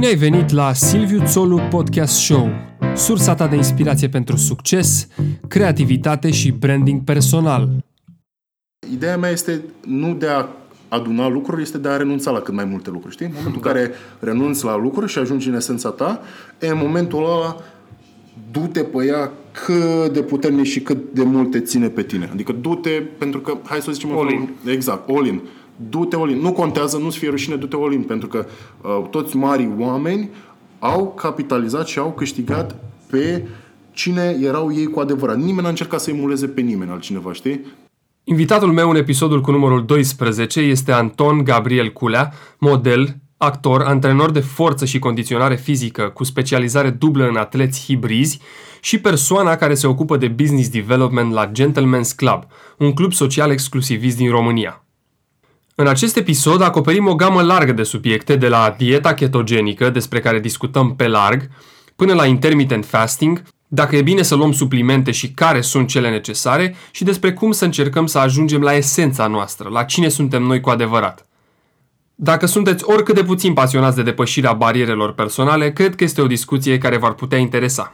Bine ai venit la Silviu Țolu Podcast Show, sursa ta de inspirație pentru succes, creativitate și branding personal. Ideea mea este nu de a aduna lucruri, este de a renunța la cât mai multe lucruri, știi? În momentul în care renunți la lucruri și ajungi în esența ta, e în momentul ăla du-te pe ea cât de puternic și cât de mult te ține pe tine. Adică du-te, pentru că, hai să zicem... All in. Exact, all in. Du-te all in. Nu contează, nu-ți fie rușine, du-te all in, pentru că uh, toți mari oameni au capitalizat și au câștigat pe cine erau ei cu adevărat. Nimeni n-a încercat să emuleze pe nimeni altcineva, știi? Invitatul meu în episodul cu numărul 12 este Anton Gabriel Culea, model, actor, antrenor de forță și condiționare fizică cu specializare dublă în atleți hibrizi și persoana care se ocupă de business development la Gentleman's Club, un club social exclusivist din România. În acest episod acoperim o gamă largă de subiecte, de la dieta ketogenică, despre care discutăm pe larg, până la intermittent fasting, dacă e bine să luăm suplimente și care sunt cele necesare și despre cum să încercăm să ajungem la esența noastră, la cine suntem noi cu adevărat. Dacă sunteți oricât de puțin pasionați de depășirea barierelor personale, cred că este o discuție care v-ar putea interesa.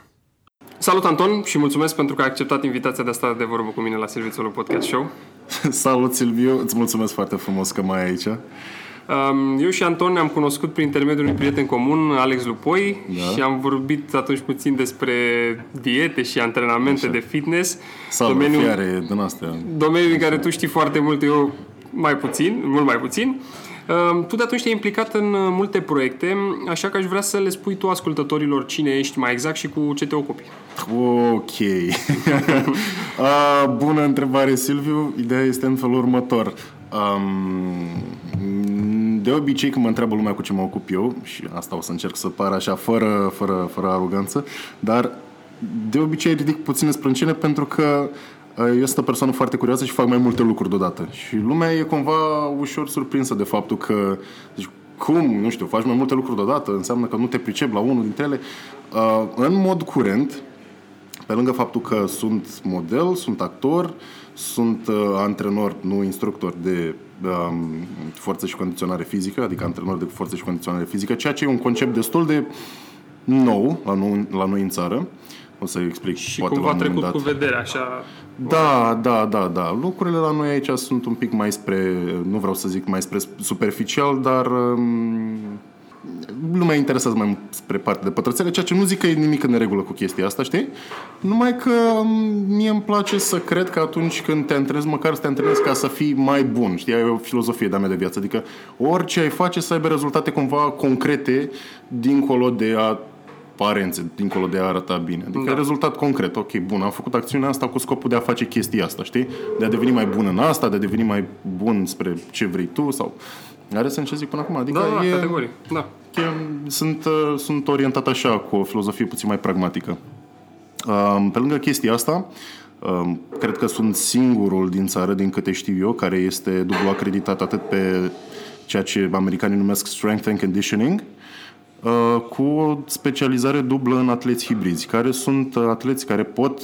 Salut Anton și mulțumesc pentru că ai acceptat invitația de a sta de vorbă cu mine la Serviciul Podcast Show. Salut, Silviu! Îți mulțumesc foarte frumos că mai ai aici. Um, Eu și Anton ne-am cunoscut prin intermediul unui prieten comun, Alex Lupoi, Da. și am vorbit atunci puțin despre diete și antrenamente Așa. de fitness. Sau domeniul, fiare din astea. domeniul în care tu știi foarte mult, eu mai puțin, mult mai puțin. Um, Tu de atunci te-ai implicat în uh, multe proiecte, așa că aș vrea să le spui tu ascultătorilor cine ești mai exact și cu ce te ocupi. Ok. A, bună întrebare, Silviu. Ideea este în felul următor. Um, de obicei, când mă întreabă lumea cu ce mă ocup eu, și asta o să încerc să par așa, fără, fără, fără aroganță, dar de obicei ridic puține sprâncene pentru că uh, eu sunt o persoană foarte curioasă și fac mai multe lucruri deodată. Și lumea e cumva ușor surprinsă de faptul că zici, cum, nu știu, faci mai multe lucruri deodată, înseamnă că nu te pricep la unul dintre ele. Uh, în mod curent, pe lângă faptul că sunt model, sunt actor, sunt uh, antrenor, nu instructor de um, forță și condiționare fizică, adică antrenor de forță și condiționare fizică, ceea ce e un concept destul de nou la noi, la noi în țară. O să explic Și poate cumva la un moment trecut dat. cu vederea, așa... Da, da, da, da. Lucrurile la noi aici sunt un pic mai spre, nu vreau să zic mai spre superficial, dar um, lumea interesează mai mult spre partea de pătrățele, ceea ce nu zic că e nimic în regulă cu chestia asta, știi? Numai că um, mie îmi place să cred că atunci când te antrenezi, măcar să te antrenezi ca să fii mai bun, știi? E o filozofie de-a mea de viață, adică orice ai face să aibă rezultate cumva concrete dincolo de a aparențe, dincolo de a arăta bine. Adică Da. da. rezultat concret. Ok, bun, am făcut acțiunea asta cu scopul de a face chestia asta, știi? De a deveni mai bun în asta, de a deveni mai bun spre ce vrei tu sau... Are sens ce zic până acum? Adică Da, da, e, categorii. Da. e, sunt, uh, sunt orientat așa, cu o filozofie puțin mai pragmatică. Um, Pe lângă chestia asta, um, cred că sunt singurul din țară, din câte știu eu, care este dublu acreditat atât pe ceea ce americanii numesc strength and conditioning, uh, cu o specializare dublă în atleți hibrizi, care sunt uh, atleți care pot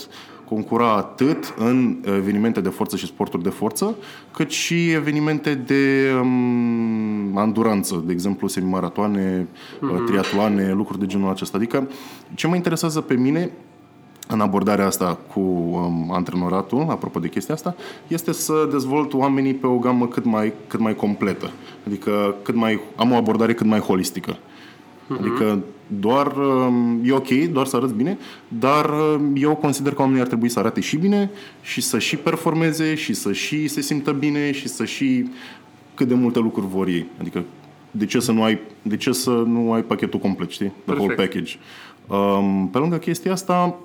concura atât în evenimente de forță și sporturi de forță, cât și evenimente de um, anduranță, de exemplu semimaratoane, mm-hmm. triatloane, lucruri de genul acesta. Adică ce mă interesează pe mine în abordarea asta cu um, antrenoratul, apropo de chestia asta, este să dezvolt oamenii pe o gamă cât mai, cât mai completă. Adică cât mai, am o abordare cât mai holistică. Adică doar, um, e ok, doar să arăți bine, dar um, eu consider că oamenii ar trebui să arate și bine și să și performeze și să și se simtă bine și să și cât de multe lucruri vor ei. Adică de ce să nu ai, de ce să nu ai pachetul complet, știi? The whole Perfect. package. Um, pe lângă chestia asta,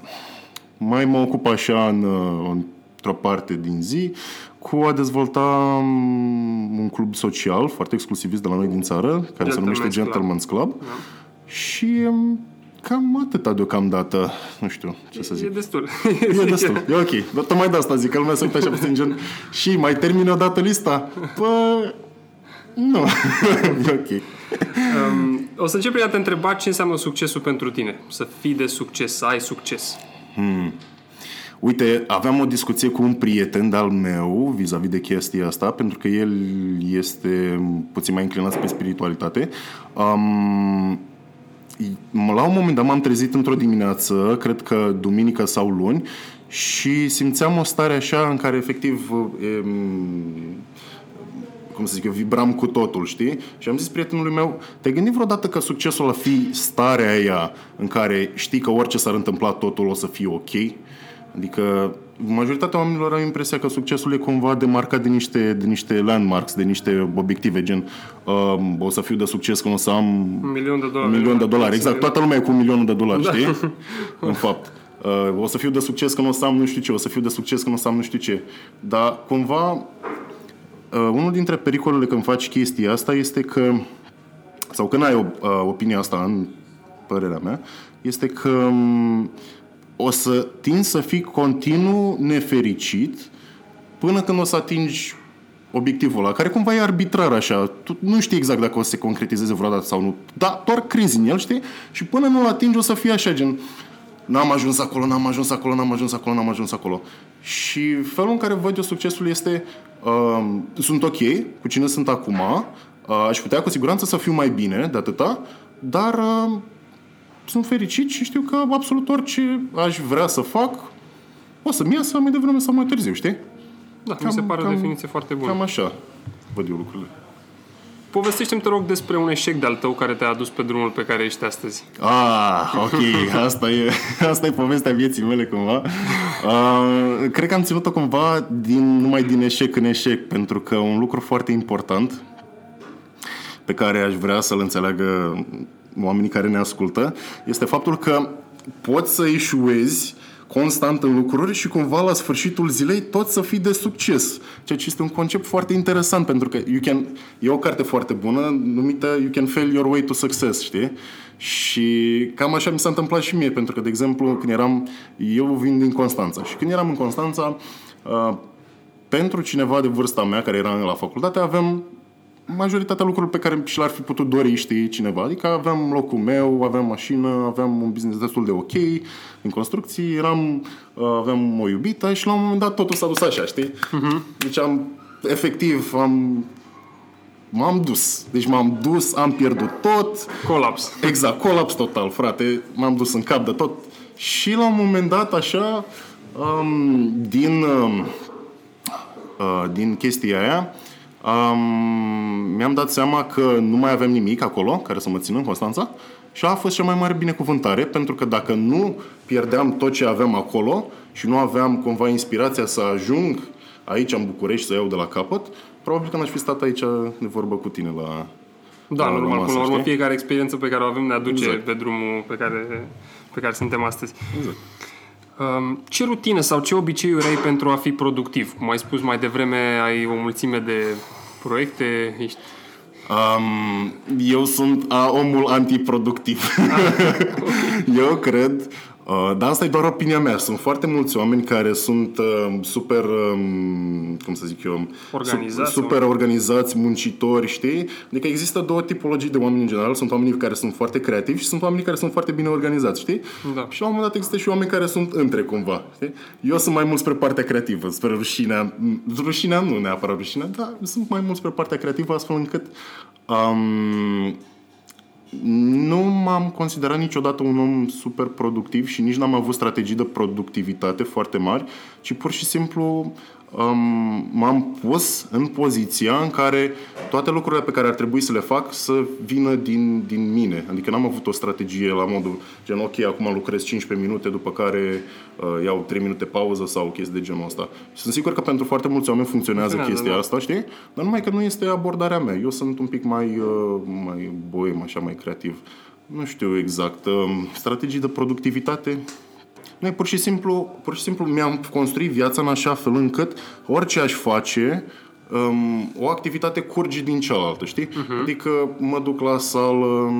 mai mă ocup așa în, uh, într-o parte din zi cu a dezvolta um, un club social foarte exclusivist de la noi din țară, care se numește Gentleman's Club. Gentleman's Club. Și um, cam atâta deocamdată. Nu știu ce să E zic. destul. E destul, e ok. Dar tocmai de asta zic, că lumea se uită așa puțin gen și mai termină odată lista? Pă, nu. e ok. Um, o să încep prin a te întreba ce înseamnă succesul pentru tine. Să fii de succes, să ai succes. Uite, aveam o discuție cu un prieten de-al meu vis-a-vis de chestia asta, pentru că el este puțin mai înclinat spre spiritualitate. Um, la un moment dat m-am trezit într-o dimineață, cred că duminică sau luni, și simțeam o stare așa în care efectiv e, cum să zic eu, vibram cu totul, știi? Și am zis prietenului meu, te-ai gândit vreodată că succesul a fi starea aia în care știi că orice s-ar întâmpla totul o să fie ok? Adică majoritatea oamenilor au impresia că succesul e cumva demarcat de niște, de niște landmarks, de niște obiective, gen uh, o să fiu de succes când o să am un milion de dolari. Un milion de dolari, exact. Toată lumea e cu un milion de dolari, da. știi? în fapt. Uh, o să fiu de succes când o să am nu știu ce, o să fiu de succes când o să am nu știu ce. Dar cumva uh, unul dintre pericolele când faci chestia asta este că sau când ai o, uh, opinia asta în părerea mea, este că um, o să tinzi să fii continuu nefericit până când o să atingi obiectivul ăla, care cumva e arbitrar așa. Tu nu știi exact dacă o să se concretizeze vreodată sau nu, dar doar crezi în el, știi? Și până nu-l atingi o să fie așa, gen n-am ajuns acolo, n-am ajuns acolo, n-am ajuns acolo, n-am ajuns acolo. Și felul în care văd eu succesul este uh, sunt ok cu cine sunt acum, uh, aș putea cu siguranță să fiu mai bine de atâta, dar uh, sunt fericit și știu că absolut orice aș vrea să fac o să-mi iasă mai devreme sau mai târziu, știi? Da, cam, mi se pare cam, o definiție foarte bună. Cam așa văd eu lucrurile. Povestește-mi, te rog, despre un eșec de-al tău care te-a adus pe drumul pe care ești astăzi. Ah, ok. Asta e, asta e povestea vieții mele, cumva. Uh, cred că am ținut-o cumva din, numai din eșec în eșec, pentru că un lucru foarte important pe care aș vrea să-l înțeleagă oamenii care ne ascultă, este faptul că poți să eșuezi constant în lucruri și cumva la sfârșitul zilei tot să fii de succes. Ceea ce este un concept foarte interesant pentru că you can, e o carte foarte bună numită You Can Fail Your Way to Success, știi? Și cam așa mi s-a întâmplat și mie, pentru că, de exemplu, când eram, eu vin din Constanța și când eram în Constanța, uh, pentru cineva de vârsta mea care era la facultate, avem majoritatea lucrurilor pe care și l-ar fi putut dori, știi, cineva. Adică aveam locul meu, aveam mașină, aveam un business destul de ok în construcții, eram, uh, aveam o iubită și la un moment dat totul s-a dus așa, știi? Uh-huh. Deci am, efectiv, am M-am dus. Deci m-am dus, am pierdut tot. Colaps. Exact, colaps total, frate. M-am dus în cap de tot. Și la un moment dat, așa, um, din, um, uh, din chestia aia, um, mi-am dat seama că nu mai avem nimic acolo care să mă țină în Constanța și a fost cea mai mare binecuvântare pentru că dacă nu pierdeam tot ce aveam acolo și nu aveam cumva inspirația să ajung aici în București să iau de la capăt, probabil că n-aș fi stat aici de vorbă cu tine la da, la normal, până la urmă fiecare experiență pe care o avem ne aduce exact. pe drumul pe care, pe care suntem astăzi. Exact. Um, ce rutine sau ce obiceiuri ai pentru a fi productiv? Cum ai spus mai devreme, ai o mulțime de proiecte, ești Um, eu sunt a, omul antiproductiv. Ah, okay. eu cred Uh, dar asta e doar opinia mea. Sunt foarte mulți oameni care sunt uh, super, um, cum să zic eu, organizați, super organizați, muncitori, știi? Adică există două tipologii de oameni în general. Sunt oamenii care sunt foarte creativi și sunt oamenii care sunt foarte bine organizați, știi? Da. Și la un moment dat există și oameni care sunt între cumva, știi? Eu sunt mai mult spre partea creativă, spre rușinea, rușinea nu neapărat rușinea, dar sunt mai mult spre partea creativă astfel încât um, nu m-am considerat niciodată un om super productiv și nici n-am avut strategii de productivitate foarte mari, ci pur și simplu um, m-am pus în poziția în care toate lucrurile pe care ar trebui să le fac să vină din, din mine. Adică n-am avut o strategie la modul gen, ok, acum lucrez 15 minute, după care uh, iau 3 minute pauză sau chestii de genul ăsta. Și sunt sigur că pentru foarte mulți oameni funcționează Funcționează, chestia da. asta, știi? Dar numai că nu este abordarea mea. Eu sunt un pic mai, uh, mai boem, așa, mai creativ. Nu știu exact. Uh, strategii de productivitate noi pur și simplu, pur și simplu mi-am construit viața în așa fel încât orice aș face, um, o activitate curge din cealaltă, știi? Uh-huh. Adică mă duc la sală,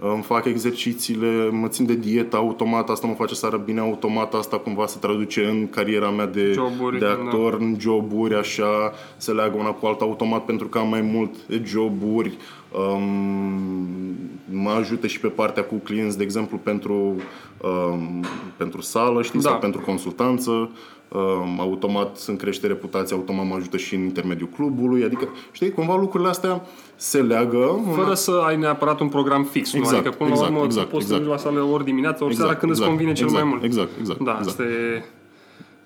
îmi fac exercițiile, mă țin de dieta automat, asta mă face să arăt bine automat, asta cumva se traduce în cariera mea de, joburi, de actor, da. în joburi, așa, se leagă una cu alta automat pentru că am mai mult joburi, um, mă ajută și pe partea cu clienți, de exemplu, pentru, um, pentru sală, știi, da. sau pentru consultanță. Um, automat îmi crește reputația, automat mă ajută și în intermediul clubului, adică, știi, cumva lucrurile astea se leagă. Fără să ai neapărat un program fix, Exact, nu? adică până exact, la urmă exact, poți exact. să mergi la sală ori dimineața, ori Exact, seara, când exact, îți convine cel exact, mai mult. exact, exact, Da, exact. asta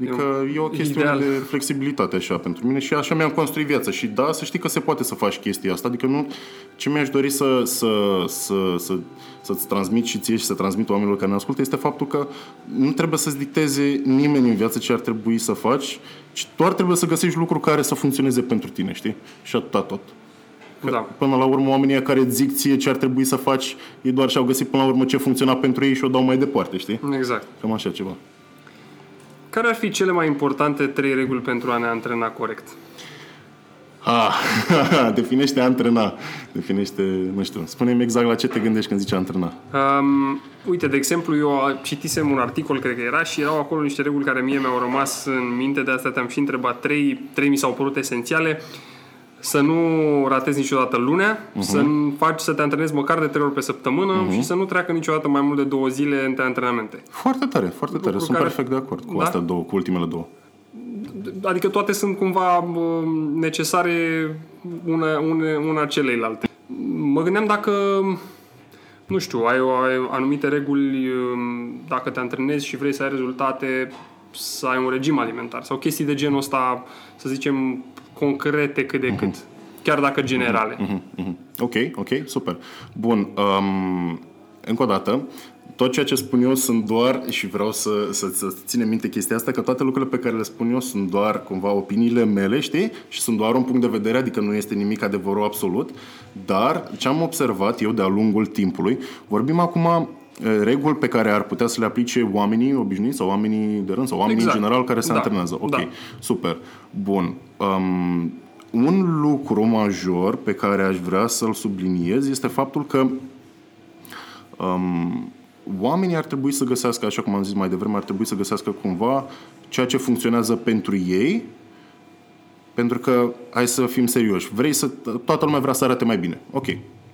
e... Adică e o chestiune ideal. de flexibilitate așa pentru mine și așa mi-am construit viața. Și da, să știi că se poate să faci chestia asta. Adică nu, ce mi-aș dori să, să, să, să, să-ți transmit și ție și să transmit oamenilor care ne ascultă este faptul că nu trebuie să-ți dicteze nimeni în viață ce ar trebui să faci, ci doar trebuie să găsești lucruri care să funcționeze pentru tine, știi? Și atâta tot. Că, Da. Până la urmă, oamenii ăia care îți zic ție ce ar trebui să faci, ei doar și-au găsit până la urmă ce funcționa pentru ei și o dau mai departe, știi? Exact. Cam așa ceva. Care ar fi cele mai importante trei reguli pentru a ne antrena corect? Ah, definește a antrena. Definește, nu știu, spune-mi exact la ce te gândești când zici a antrena. Um, uite, de exemplu, eu citisem un articol, cred că era, și erau acolo niște reguli care mie mi-au rămas în minte, de asta te-am și întrebat. Trei, trei mi s-au părut esențiale. Să nu ratezi niciodată lunea, Mhm. uh-huh. să nu faci să te antrenezi măcar de trei ori pe săptămână uh-huh. și să nu treacă niciodată mai mult de două zile între antrenamente. Foarte tare, foarte tare. Lucru Sunt care- perfect de acord cu Da? astea două, cu ultimele două. Adică toate sunt cumva uh, necesare una, una, una celeilalte. Mă gândeam dacă, nu știu, ai, o, ai anumite reguli, um, dacă te antrenezi și vrei să ai rezultate, să ai un regim alimentar sau chestii de genul ăsta, să zicem, concrete cât de cât. Chiar dacă generale. Mhm, mhm. Ok, ok, super. Bun, um, încă o dată, tot ceea ce spun eu sunt doar, și vreau să, să, să ținem minte chestia asta, că toate lucrurile pe care le spun eu sunt doar cumva opiniile mele, știi? Și sunt doar un punct de vedere, adică nu este nimic adevărul absolut, dar ce am observat eu de-a lungul timpului, vorbim acum eh, reguli pe care ar putea să le aplice oamenii obișnuiți sau oamenii de rând sau oamenii Exact. în general care se Da, antrenează. Ok, da. super. Bun. Um, un lucru major pe care aș vrea să-l subliniez este faptul că um, oamenii ar trebui să găsească, așa cum am zis mai devreme, ar trebui să găsească cumva ceea ce funcționează pentru ei, pentru că, hai să fim serioși, vrei să, toată lumea vrea să arate mai bine. Ok,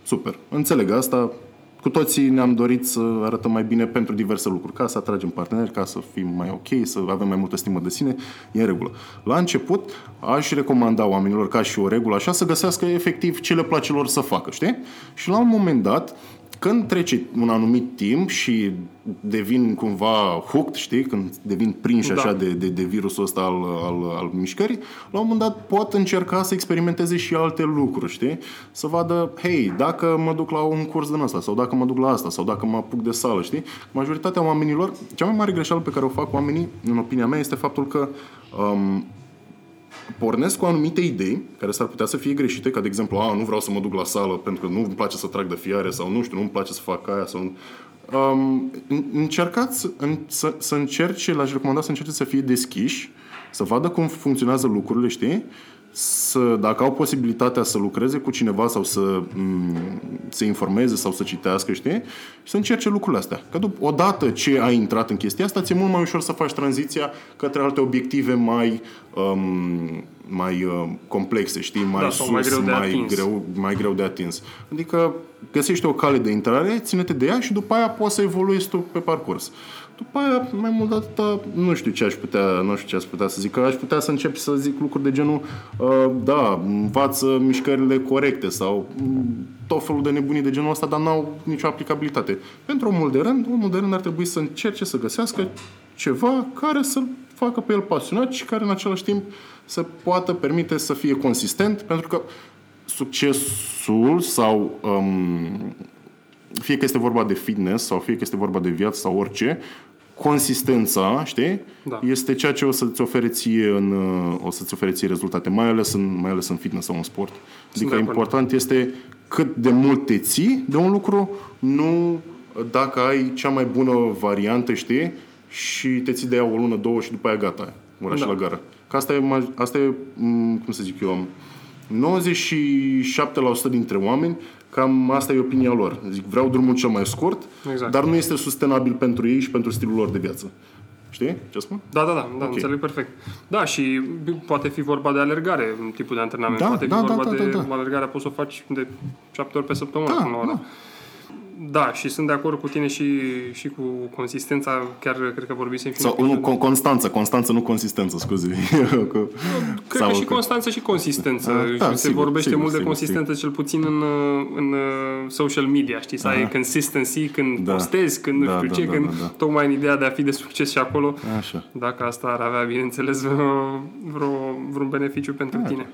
super. Înțeleg asta. Cu toții ne-am dorit să arătăm mai bine pentru diverse lucruri, ca să atragem parteneri, ca să fim mai ok, să avem mai multă stimă de sine, e în regulă. La început, aș recomanda oamenilor, ca și o regulă așa, să găsească efectiv ce le place lor să facă, știi? Și la un moment dat, când trece un anumit timp și devin cumva hooked, știi, când devin prinși Da. așa de, de, de virusul ăsta al, al, al mișcării, la un moment dat pot încerca să experimenteze și alte lucruri, știi? Să vadă, hei, dacă mă duc la un curs din ăsta, sau dacă mă duc la asta, sau dacă mă apuc de sală, știi? Majoritatea oamenilor, cea mai mare greșeală pe care o fac oamenii, în opinia mea, este faptul că um, pornesc cu anumite idei care s-ar putea să fie greșite, ca de exemplu, a, nu vreau să mă duc la sală pentru că nu îmi place să trag de fiare sau nu știu, nu îmi place să fac aia sau... Um, în- încercați în, să, să încerce, l-aș recomanda să încerce să fie deschiși, să vadă cum funcționează lucrurile, știi? Să, dacă au posibilitatea să lucreze cu cineva sau să m, se informeze sau să citească, știi? Și să încerce lucrurile astea. Că dup- odată ce ai intrat în chestia asta, ți-e mult mai ușor să faci tranziția către alte obiective mai, um, mai uh, complexe, știi? Mai Da, sus, sau mai greu de mai, atins. greu, mai greu de atins. Adică găsești o cale de intrare, ține-te de ea și după aia poți să evoluezi tu pe parcurs. După aia, mai mult de atâta, nu știu ce aș putea, nu știu ce aș putea să zic, că aș putea să încep să zic lucruri de genul, uh, da, învață mișcările corecte sau mm, tot felul de nebunii de genul ăsta, dar n-au nicio aplicabilitate. Pentru omul de rând, omul de rând ar trebui să încerce să găsească ceva care să-l facă pe el pasionat și care în același timp să poată permite să fie consistent, pentru că succesul sau um, fie că este vorba de fitness sau fie că este vorba de viață sau orice, consistența, știi, Da. este ceea ce o să-ți ofere ție, în, uh, o să-ți ofere ție rezultate, mai ales în, mai ales în fitness sau în sport. Adică de acord. important este cât de mult te ții de un lucru, nu dacă ai cea mai bună variantă, știi, și te ții de ea o lună, două și după aia gata, ura și Da. la gară. Că asta e, maj- asta e, m, cum să zic eu, 97% dintre oameni, cam asta e opinia lor. Zic, vreau drumul cel mai scurt, Exact. dar nu este sustenabil pentru ei și pentru stilul lor de viață. Știi ce spun? Da, da, da, da Ok. înțeleg perfect. Da, și poate fi vorba de alergare, un tipul de antrenament. Da, poate fi da, da, vorba da, de da, da. alergarea poți să o faci de șapte ori pe săptămână Da, până la urmă. da. Da, și sunt de acord cu tine și, și cu consistența, chiar cred că vorbisem și Sau în nu, episodul- con- constanță, constanță, nu consistență, scuze. Cu- Cred sau că și că- constanță și consistență. Ah, da, și se sigur, vorbește sigur, mult de sigur, consistență, cel puțin în, uh, în uh, social media, știi? Să ai consistency când Da. postezi, când nu Da, știu da, ce, da, când da, da. tocmai în ideea de a fi de succes și acolo, Așa. dacă asta ar avea, bineînțeles, vreo, vreo, vreun beneficiu pentru Da. tine.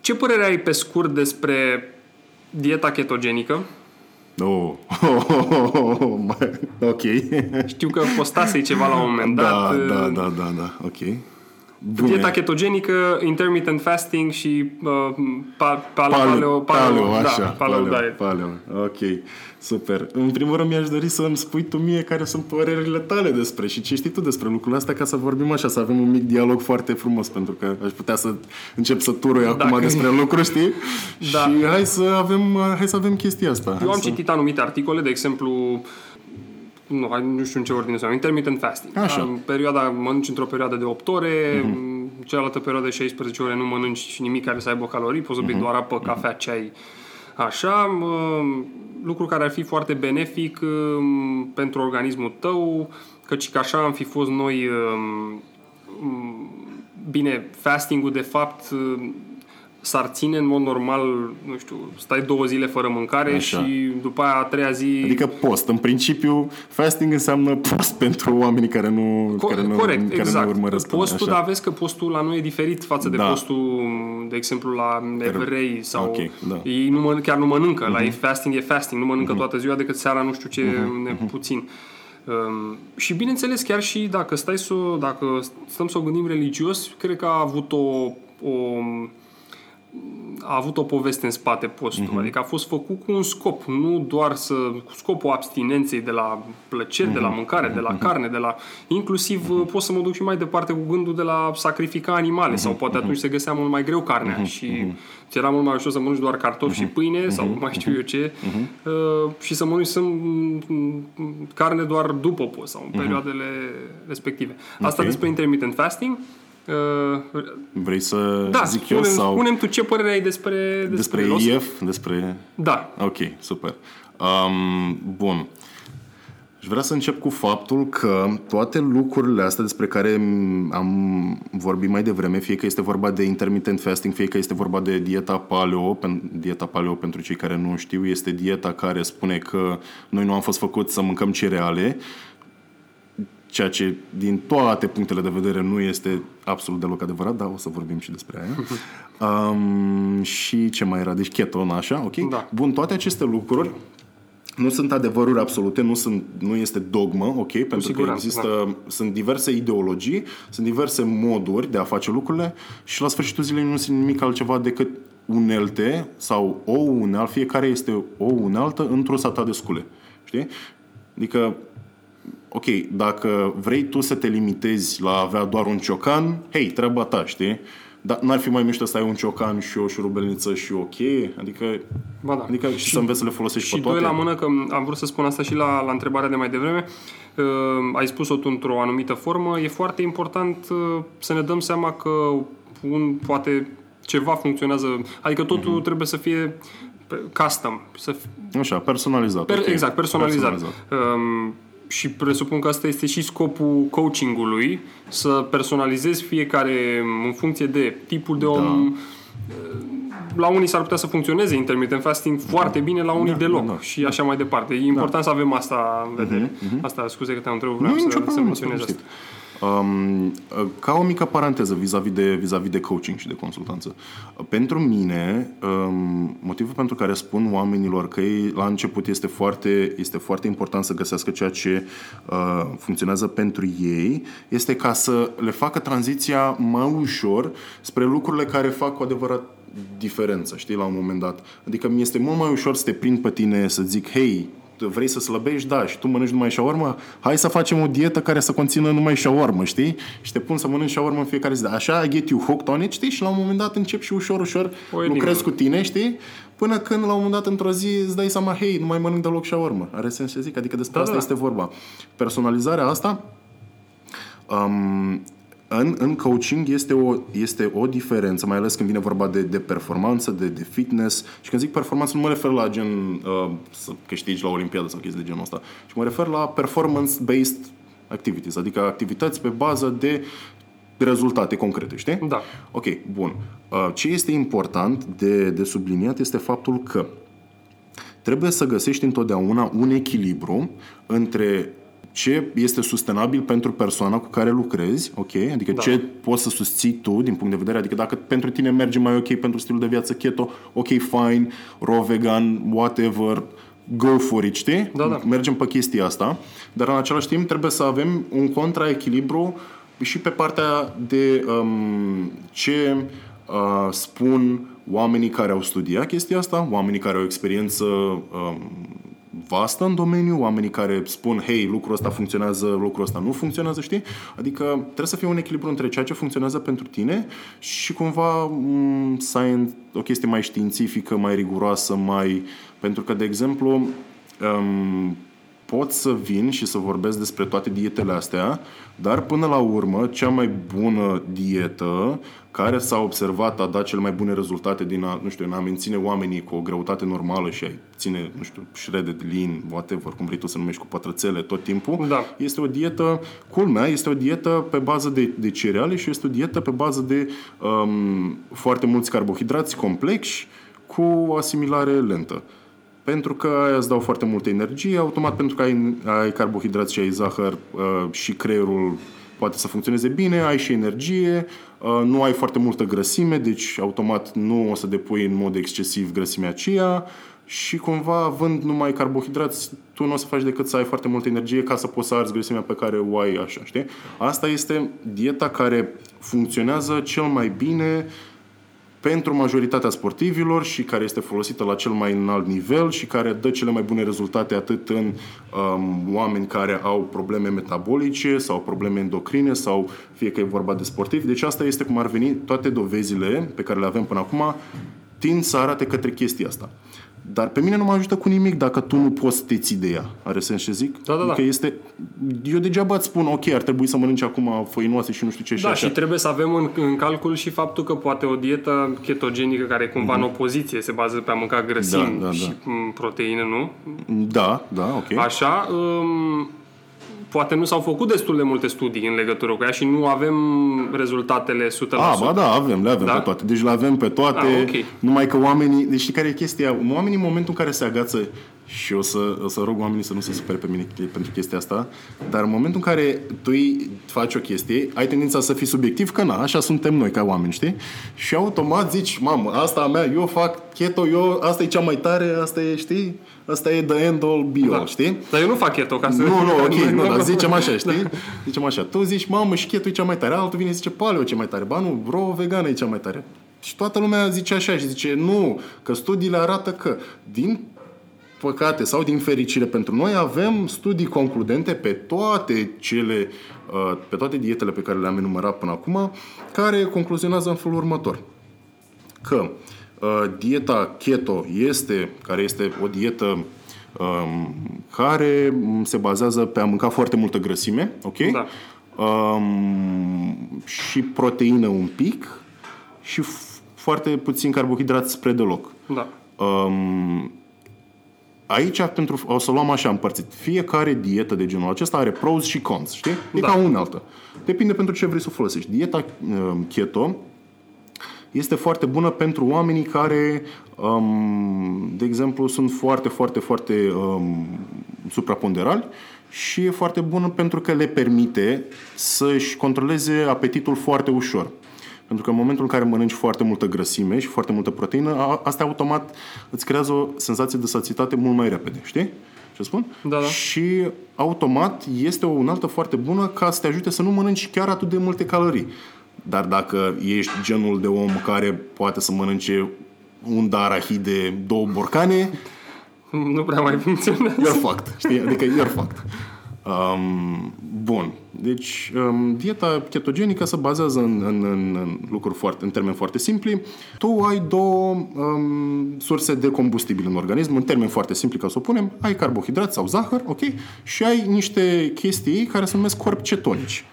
Ce părere ai pe scurt despre dieta ketogenică? Oh. Oh, mai- ok. Știu că postasei ceva la un moment Da, dat. da, uh, da, da, da, ok. Bune. Dieta ketogenică, intermittent fasting și uh, pa, paleo, Paleo, paleo, așa, da, paleo, diet. paleo. Ok, super. În primul rând mi-aș dori să îmi spui tu mie care sunt părerile tale despre și ce știi tu despre lucrurile astea ca să vorbim așa, să avem un mic dialog foarte frumos, pentru că aș putea să încep să turui acum Dacă- despre lucruri, știi? Da. Și hai să avem, hai să avem chestia asta. Eu Hai am să... citit anumite articole, de exemplu, nu, hai, nu știu în ce ordine să intermittent fasting. Așa. În perioada, mănânci într-o perioadă de 8 ore, în cealaltă perioadă de 16 ore nu mănânci nimic care să aibă calorii, poți să bei doar apă, cafea, ceai, așa. mă, Lucru care ar fi foarte benefic um, pentru organismul tău, căci că așa am fi fost noi um, um, Bine, fasting-ul de fapt um, s-ar ține în mod normal, nu știu, stai două zile fără mâncare Așa. și după aia a treia zi... Adică post. În principiu, fasting înseamnă post pentru oamenii care nu, Co- care nu, corect, care exact. nu urmăresc. postul, așa. dar vezi că postul la noi e diferit față de Da. postul, de exemplu, la evrei sau Ok, da. Mhm. ei nu mănâncă, chiar nu mănâncă. La ei fasting e fasting, nu mănâncă toată ziua decât seara nu știu ce ne puțin. Um, și bineînțeles, chiar și dacă stai să, o- dacă stăm să o gândim religios, cred că a avut o, o a avut o poveste în spate postul. Mhm. Uh-huh. Adică a fost făcut cu un scop, nu doar să cu scopul abstinenței de la plăceri, Mhm. de la mâncare, de la carne, de la inclusiv uh pot să mă duc și mai departe cu gândul de la sacrifica animale Mhm. sau poate atunci se găsea mult mai greu carnea și ți era mult mai ușor să mănânci doar cartofi Mhm. și pâine sau mai știu eu ce uh, și să mănânci să carne doar după post sau în perioadele respective. Asta Mhm. Ok. despre intermittent fasting. Uh, Vrei să da, zic eu spune, sau spune tu ce părere ai despre, despre, despre el. O să- IF? Despre... Da. Ok, super. Um, bun. Și vreau să încep cu faptul că toate lucrurile astea despre care m- am vorbit mai devreme, fie că este vorba de intermittent fasting, fie că este vorba de dieta paleo, pen- dieta paleo pentru cei care nu știu, este dieta care spune că noi nu am fost făcuți să mâncăm cereale, ceea ce din toate punctele de vedere nu este absolut deloc adevărat, dar o să vorbim și despre aia. Um, și ce mai era? Deci keto, așa, ok? Da. Bun, toate aceste lucruri nu sunt adevăruri absolute, nu, sunt, nu este dogmă, ok? Pentru că siguranță, există, sunt diverse ideologii, sunt diverse moduri de a face lucrurile și la sfârșitul zilei nu sunt nimic altceva decât unelte sau o unealtă, fiecare este o unealtă într-o sata de scule. Știi? Adică ok, dacă vrei tu să te limitezi la a avea doar un ciocan, hei, treaba ta, știi? Dar n-ar fi mai mișto să ai un ciocan și o șurubelniță și o cheie? Adică, Ba da. adică și, să înveți să le folosești Și pe toate? doi la mână, că am vrut să spun asta și la, la întrebarea de mai devreme, uh, ai spus-o tu într-o anumită formă, e foarte important uh, să ne dăm seama că un, poate ceva funcționează, adică totul trebuie să fie pe- custom, să fi, Așa, personalizat. per, ok. exact, personalizat. Um, și presupun că asta este și scopul coachingului, să personalizezi fiecare în funcție de tipul de om. La unii s-ar putea să funcționeze intermittent fasting foarte bine, la unii Da, deloc da, da. și așa mai departe. E important să avem asta în vedere. Asta, scuze că te-am întrebat, vreau Nu, să, nicio să problemă, menționez să asta. Știți. Um, ca o mică paranteză vis-a-vis de, vis-a-vis de coaching și de consultanță. Pentru mine, um, motivul pentru care spun oamenilor că ei, la început este foarte, este foarte important să găsească ceea ce uh, funcționează pentru ei, este ca să le facă tranziția mai ușor spre lucrurile care fac cu adevărat diferență, știi, la un moment dat. Adică mi este mult mai ușor să te prind pe tine să zic, hei, vrei să slăbești, da, și tu mănânci numai shawarma, hai să facem o dietă care să conțină numai shawarma, știi? Și te pun să mănânci shawarma în fiecare zi. Așa, I get you hooked on it, știi? Și la un moment dat încep și ușor, ușor O enigmă. lucrezi cu tine, știi? Până când la un moment dat într-o zi îți dai seama, hei, nu mai mănânc deloc shawarma. Are sens ce zic? Adică despre Da, asta da. este vorba. Personalizarea asta um, în, în coaching este o, este o diferență, mai ales când vine vorba de, de performanță, de, de fitness. Și când zic performanță, nu mă refer la gen uh, să câștigi la Olimpiadă sau chestii de genul ăsta, ci mă refer la performance-based activities, adică activități pe bază de rezultate concrete, știi? Da. Ok, bun. Uh, ce este important de, de subliniat este faptul că trebuie să găsești întotdeauna un echilibru între ce este sustenabil pentru persoana cu care lucrezi, ok? Adică da. ce poți să susții tu din punct de vedere, adică dacă pentru tine merge mai ok pentru stilul de viață keto, ok, fine, raw vegan, whatever, go for it, știi? Da, da. Mergem pe chestia asta, dar în același timp trebuie să avem un contraechilibru și pe partea de um, ce uh, spun oamenii care au studiat chestia asta, oamenii care au experiență um, vastă în domeniu, oamenii care spun, hei, lucrul ăsta funcționează, lucrul ăsta nu funcționează, știi? Adică trebuie să fie un echilibru între ceea ce funcționează pentru tine și cumva um, science, o chestie mai științifică, mai riguroasă, mai... Pentru că, de exemplu, um, pot să vin și să vorbesc despre toate dietele astea, dar până la urmă, cea mai bună dietă care s-a observat a dat cele mai bune rezultate din a, nu știu, în a menține oamenii cu o greutate normală și a ține, nu știu, shredded lean, whatever, cum vrei tu să numești, cu pătrățele tot timpul, Da. este o dietă, culmea, este o dietă pe bază de, de cereale și este o dietă pe bază de um, foarte mulți carbohidrați complexi cu o asimilare lentă. Pentru că aia îți dau foarte multă energie, automat pentru că ai, ai carbohidrați și ai zahăr uh, și creierul poate să funcționeze bine, ai și energie, uh, nu ai foarte multă grăsime, deci automat nu o să depui în mod excesiv grăsimea aceea și cumva având numai carbohidrați, tu nu o să faci decât să ai foarte multă energie ca să poți să arzi grăsimea pe care o ai așa, știi? Asta este dieta care funcționează cel mai bine pentru majoritatea sportivilor și care este folosită la cel mai înalt nivel și care dă cele mai bune rezultate atât în um, oameni care au probleme metabolice sau probleme endocrine sau fie că e vorba de sportivi. Deci asta este cum ar veni toate dovezile pe care le avem până acum tind să arate către chestia asta. Dar pe mine nu mă ajută cu nimic dacă tu nu poți să te ții de ea. Are sens ce zic? Da, da, da. Că este... Eu degeaba îți spun, ok, ar trebui să mănânci acum făinoase și nu știu ce și Da, așa. și trebuie să avem în, în calcul și faptul că poate o dietă ketogenică care e cumva în opoziție, se bazează pe a mânca grăsimi Mhm. Da, da, da. și m, proteine, nu? Da, da, ok. Așa, um, poate nu s-au făcut destul de multe studii în legătură cu ea și nu avem rezultatele 100%. A, ba da, avem, le avem Da? pe toate. Deci le avem pe toate, Ah, ok. numai că oamenii, deci știi care e chestia? Oamenii în momentul în care se agață și o să, o să rog oamenii să nu se supere pe mine pentru chestia asta, dar în momentul în care tu îi faci o chestie, ai tendința să fii subiectiv, că na, așa suntem noi ca oameni, știi? Și automat zici, mamă, asta a mea, eu fac keto, eu, asta e cea mai tare, asta e, știi? Asta e the end all be all, Da. știi? Dar eu nu fac keto ca să... Nu, nu, ok, nu, dar zicem așa, Da. știi? Zicem așa, tu zici, mamă, și keto e cea mai tare, altul vine și zice, paleo e cea mai tare, ba nu, bro, vegană e cea mai tare. Și toată lumea zice așa și zice, nu, că studiile arată că, din păcate sau din fericire pentru noi, avem studii concludente pe toate cele, uh, pe toate dietele pe care le-am enumerat până acum, care concluzionează în felul următor. Că uh, dieta keto este, care este o dietă um, care se bazează pe a mânca foarte multă grăsime, ok? Da. Um, și proteină un pic și f- foarte puțin carbohidrați spre deloc. Da. Um, aici, pentru, o să luăm așa împărțit. Fiecare dietă de genul acesta are pros și cons, știi? E Da. ca unealtă. Depinde pentru ce vrei să o folosești. Dieta um, keto este foarte bună pentru oamenii care, um, de exemplu, sunt foarte, foarte, foarte um, supraponderali și e foarte bună pentru că le permite să-și controleze apetitul foarte ușor. Pentru că în momentul în care mănânci foarte multă grăsime și foarte multă proteină, a- asta automat îți creează o senzație de sațitate mult mai repede, știi? Ce spun? Da, da. Și automat este o unaltă foarte bună ca să te ajute să nu mănânci chiar atât de multe calorii. Dar dacă ești genul de om care poate să mănânce un darahid de două borcane, Nu prea mai funcționează. you're fucked. Știi? Adică you're fucked. Um, bun. Deci, um, dieta ketogenică se bazează în, în, în, în lucruri foarte, în termeni foarte simpli. Tu ai două um, surse de combustibil în organism, în termeni foarte simpli, ca să o punem. Ai carbohidrați sau zahăr, ok? Și ai niște chestii care se numesc corpi cetonici.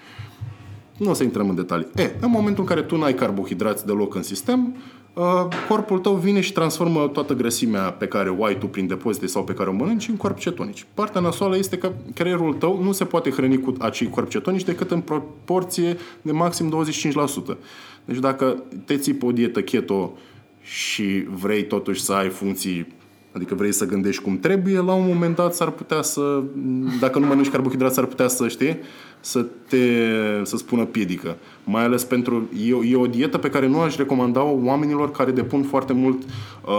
Nu o să intrăm în detalii. E, în momentul în care tu n-ai carbohidrați deloc în sistem, uh, corpul tău vine și transformă toată grăsimea pe care o ai tu prin depozite sau pe care o mănânci în corp cetonici. Partea nasoală este că creierul tău nu se poate hrăni cu acei corp cetonici decât în proporție de maxim 25%. Deci dacă te ții pe o dietă keto și vrei totuși să ai funcții Adică vrei să gândești cum trebuie, la un moment dat s-ar putea să, dacă nu mănânci carbohidrați, s-ar putea să știi, să te, să spună piedică. Mai ales pentru, e, e o dietă pe care nu aș recomanda oamenilor care depun foarte mult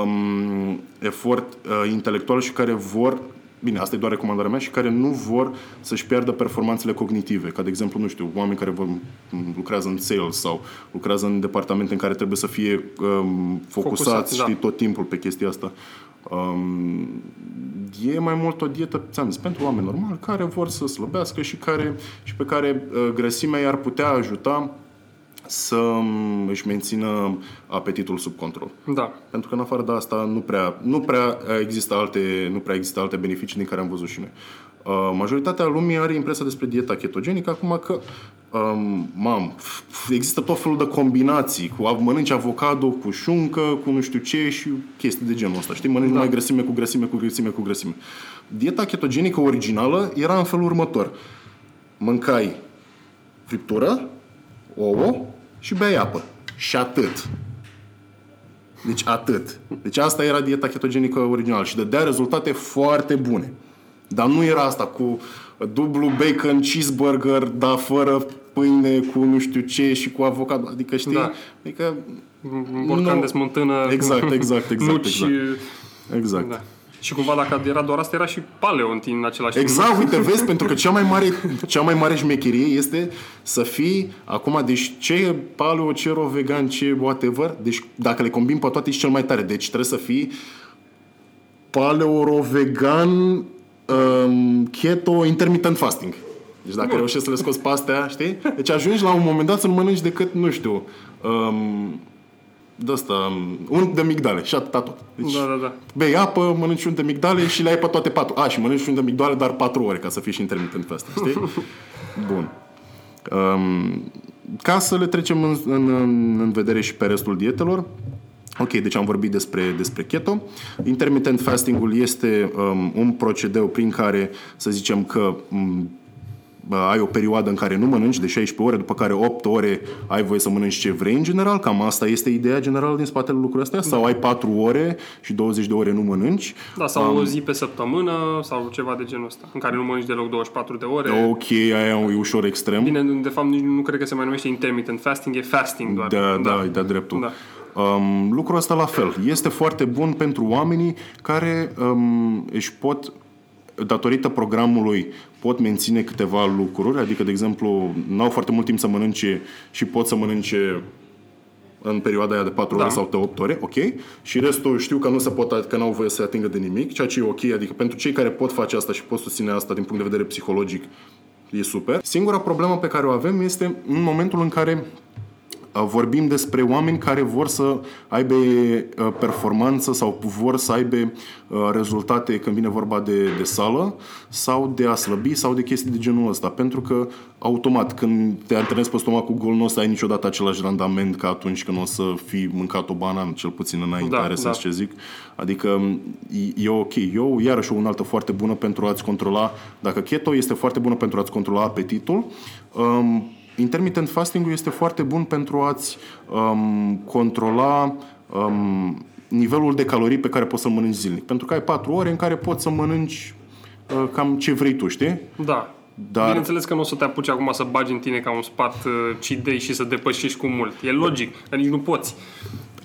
um, efort uh, intelectual și care vor bine, asta e doar recomandarea mea, și care nu vor să-și piardă performanțele cognitive. Ca de exemplu, nu știu, oameni care vor, lucrează în sales sau lucrează în departamente în care trebuie să fie um, focusați, Focusat, știi, da. tot timpul pe chestia asta. Um, e mai mult o dietă, ți-am zis, pentru oameni normali care vor să slăbească și, care, și pe care uh, grăsimea i-ar putea ajuta să um, își mențină apetitul sub control. Da. Pentru că în afară de asta nu prea, nu prea există alte, nu prea există alte beneficii din care am văzut și noi. Uh, majoritatea lumii are impresia despre dieta ketogenică acum că um, mam, există tot felul de combinații cu mănânci avocado cu șuncă, cu nu știu ce și chestii de genul ăsta. Știi? Mănânci da. numai grăsime cu grăsime cu grăsime cu grăsime. Dieta ketogenică originală era în felul următor. Mâncai friptură, ouă și beai apă. Și atât. Deci atât. Deci asta era dieta ketogenică originală și dădea rezultate foarte bune. Dar nu era asta cu dublu bacon cheeseburger, dar fără pâine cu nu știu ce și cu avocat. Adică știi? Da. Adică... Borcan nu... de smântână. Exact, exact, exact. Nuci. Exact. exact. Da. Și cumva dacă era doar asta, era și paleo în același timp. Exact, uite, vezi, pentru că cea mai mare, cea mai mare șmecherie este să fii, acum, deci ce e paleo, ce ro vegan, ce whatever, deci dacă le combini pe toate, ești cel mai tare. Deci trebuie să fii paleo, ro vegan, um, keto, intermittent fasting. Deci dacă Bun. reușești să le scoți pe astea, știi? Deci ajungi la un moment dat să nu mănânci decât, nu știu, um, de asta, um, unt de migdale și atâta tot. Deci, da, da, da. bei apă, mănânci unt de migdale și le ai pe toate patru. A, și mănânci unt de migdale, dar patru ore, ca să fii și intermittent fasting, știi? Bun. Um, ca să le trecem în, în, în vedere și pe restul dietelor, Ok, deci am vorbit despre, despre keto. Intermittent fasting-ul este um, un procedeu prin care, să zicem că um, ai o perioadă în care nu mănânci de 16 ore, după care 8 ore ai voie să mănânci ce vrei în general, cam asta este ideea generală din spatele lucrurilor astea, sau ai 4 ore și 20 de ore nu mănânci. Da, sau um, o zi pe săptămână sau ceva de genul ăsta, în care nu mănânci deloc 24 de ore. Ok, aia e ușor extrem. Bine, de fapt nici nu cred că se mai numește intermittent fasting, e fasting doar. Da, da, da, da dreptul. Da. Um, lucrul ăsta la fel. Este foarte bun pentru oamenii care um, își pot datorită programului pot menține câteva lucruri, adică, de exemplu, n-au foarte mult timp să mănânce și pot să mănânce în perioada aia de 4 da. ore sau de 8 ore, ok, și restul știu că nu se pot, că n-au voie să atingă de nimic, ceea ce e ok, adică pentru cei care pot face asta și pot susține asta din punct de vedere psihologic, e super. Singura problemă pe care o avem este în momentul în care vorbim despre oameni care vor să aibă performanță sau vor să aibă rezultate când vine vorba de, de sală sau de a slăbi sau de chestii de genul ăsta. Pentru că automat când te antrenezi pe stomacul gol nu o să ai niciodată același randament ca atunci când o să fi mâncat o banană, cel puțin înainte, da, are da. ce zic. Adică e, e ok. Eu, iarăși, o unaltă foarte bună pentru a-ți controla, dacă keto este foarte bună pentru a-ți controla apetitul, um, intermittent fasting este foarte bun pentru a-ți um, controla um, nivelul de calorii pe care poți să mănânci zilnic. Pentru că ai 4 ore în care poți să mănânci uh, cam ce vrei tu, știi? Da. Dar... Bineînțeles că nu o să te apuci acum să bagi în tine ca un spat uh, cidei și să depășești cu mult. E logic, dar nici nu poți.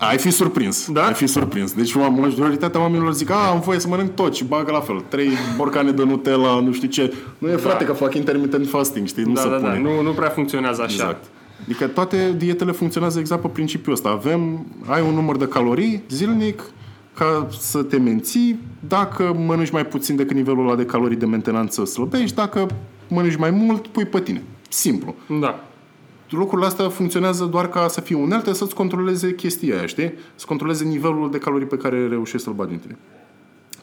Ai fi surprins. Da? Ai fi surprins. Deci majoritatea oamenilor zic, a, am voie să mănânc tot și bagă la fel. Trei borcane de Nutella, nu știu ce. Nu e frate da. că fac intermittent fasting, știi? Nu da, se da, pune. Da. Nu, nu prea funcționează așa. Exact. Adică toate dietele funcționează exact pe principiul ăsta. Avem, ai un număr de calorii zilnic ca să te menții. Dacă mănânci mai puțin decât nivelul ăla de calorii de mentenanță, slăbești. Dacă mănânci mai mult, pui pe tine. Simplu. Da lucrurile astea funcționează doar ca să fie unelte, să-ți controleze chestia aia, știi? Să controleze nivelul de calorii pe care reușești să-l bagi în tine.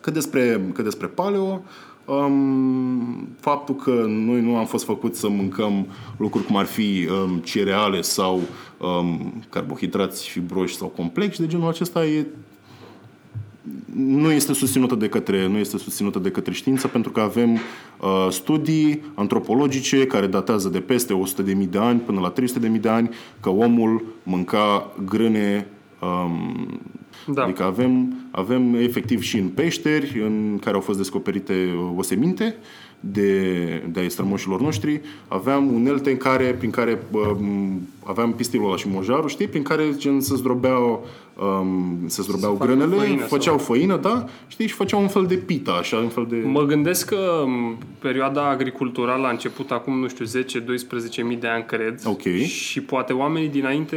Cât despre, cât despre paleo, Um, faptul că noi nu am fost făcuți să mâncăm lucruri cum ar fi um, cereale sau um, carbohidrați fibroși sau complexi de genul acesta e nu este susținută de către, nu este susținută de către știință pentru că avem uh, studii antropologice care datează de peste 100.000 de ani până la 300.000 de ani că omul mânca grâne um, da. Adică avem, avem efectiv și în peșteri în care au fost descoperite oseminte de, de a strămoșilor noștri, aveam unelte în care, prin care um, aveam pistilul ăla și mojarul, știi, prin care gen se zdrobeau, um, se zdrobeau se grânele, făină, făceau sau... făină, da, știi, și făceau un fel de pita, așa, un fel de... Mă gândesc că perioada agriculturală a început acum, nu știu, 10-12 mii de ani, cred. Ok. Și poate oamenii dinainte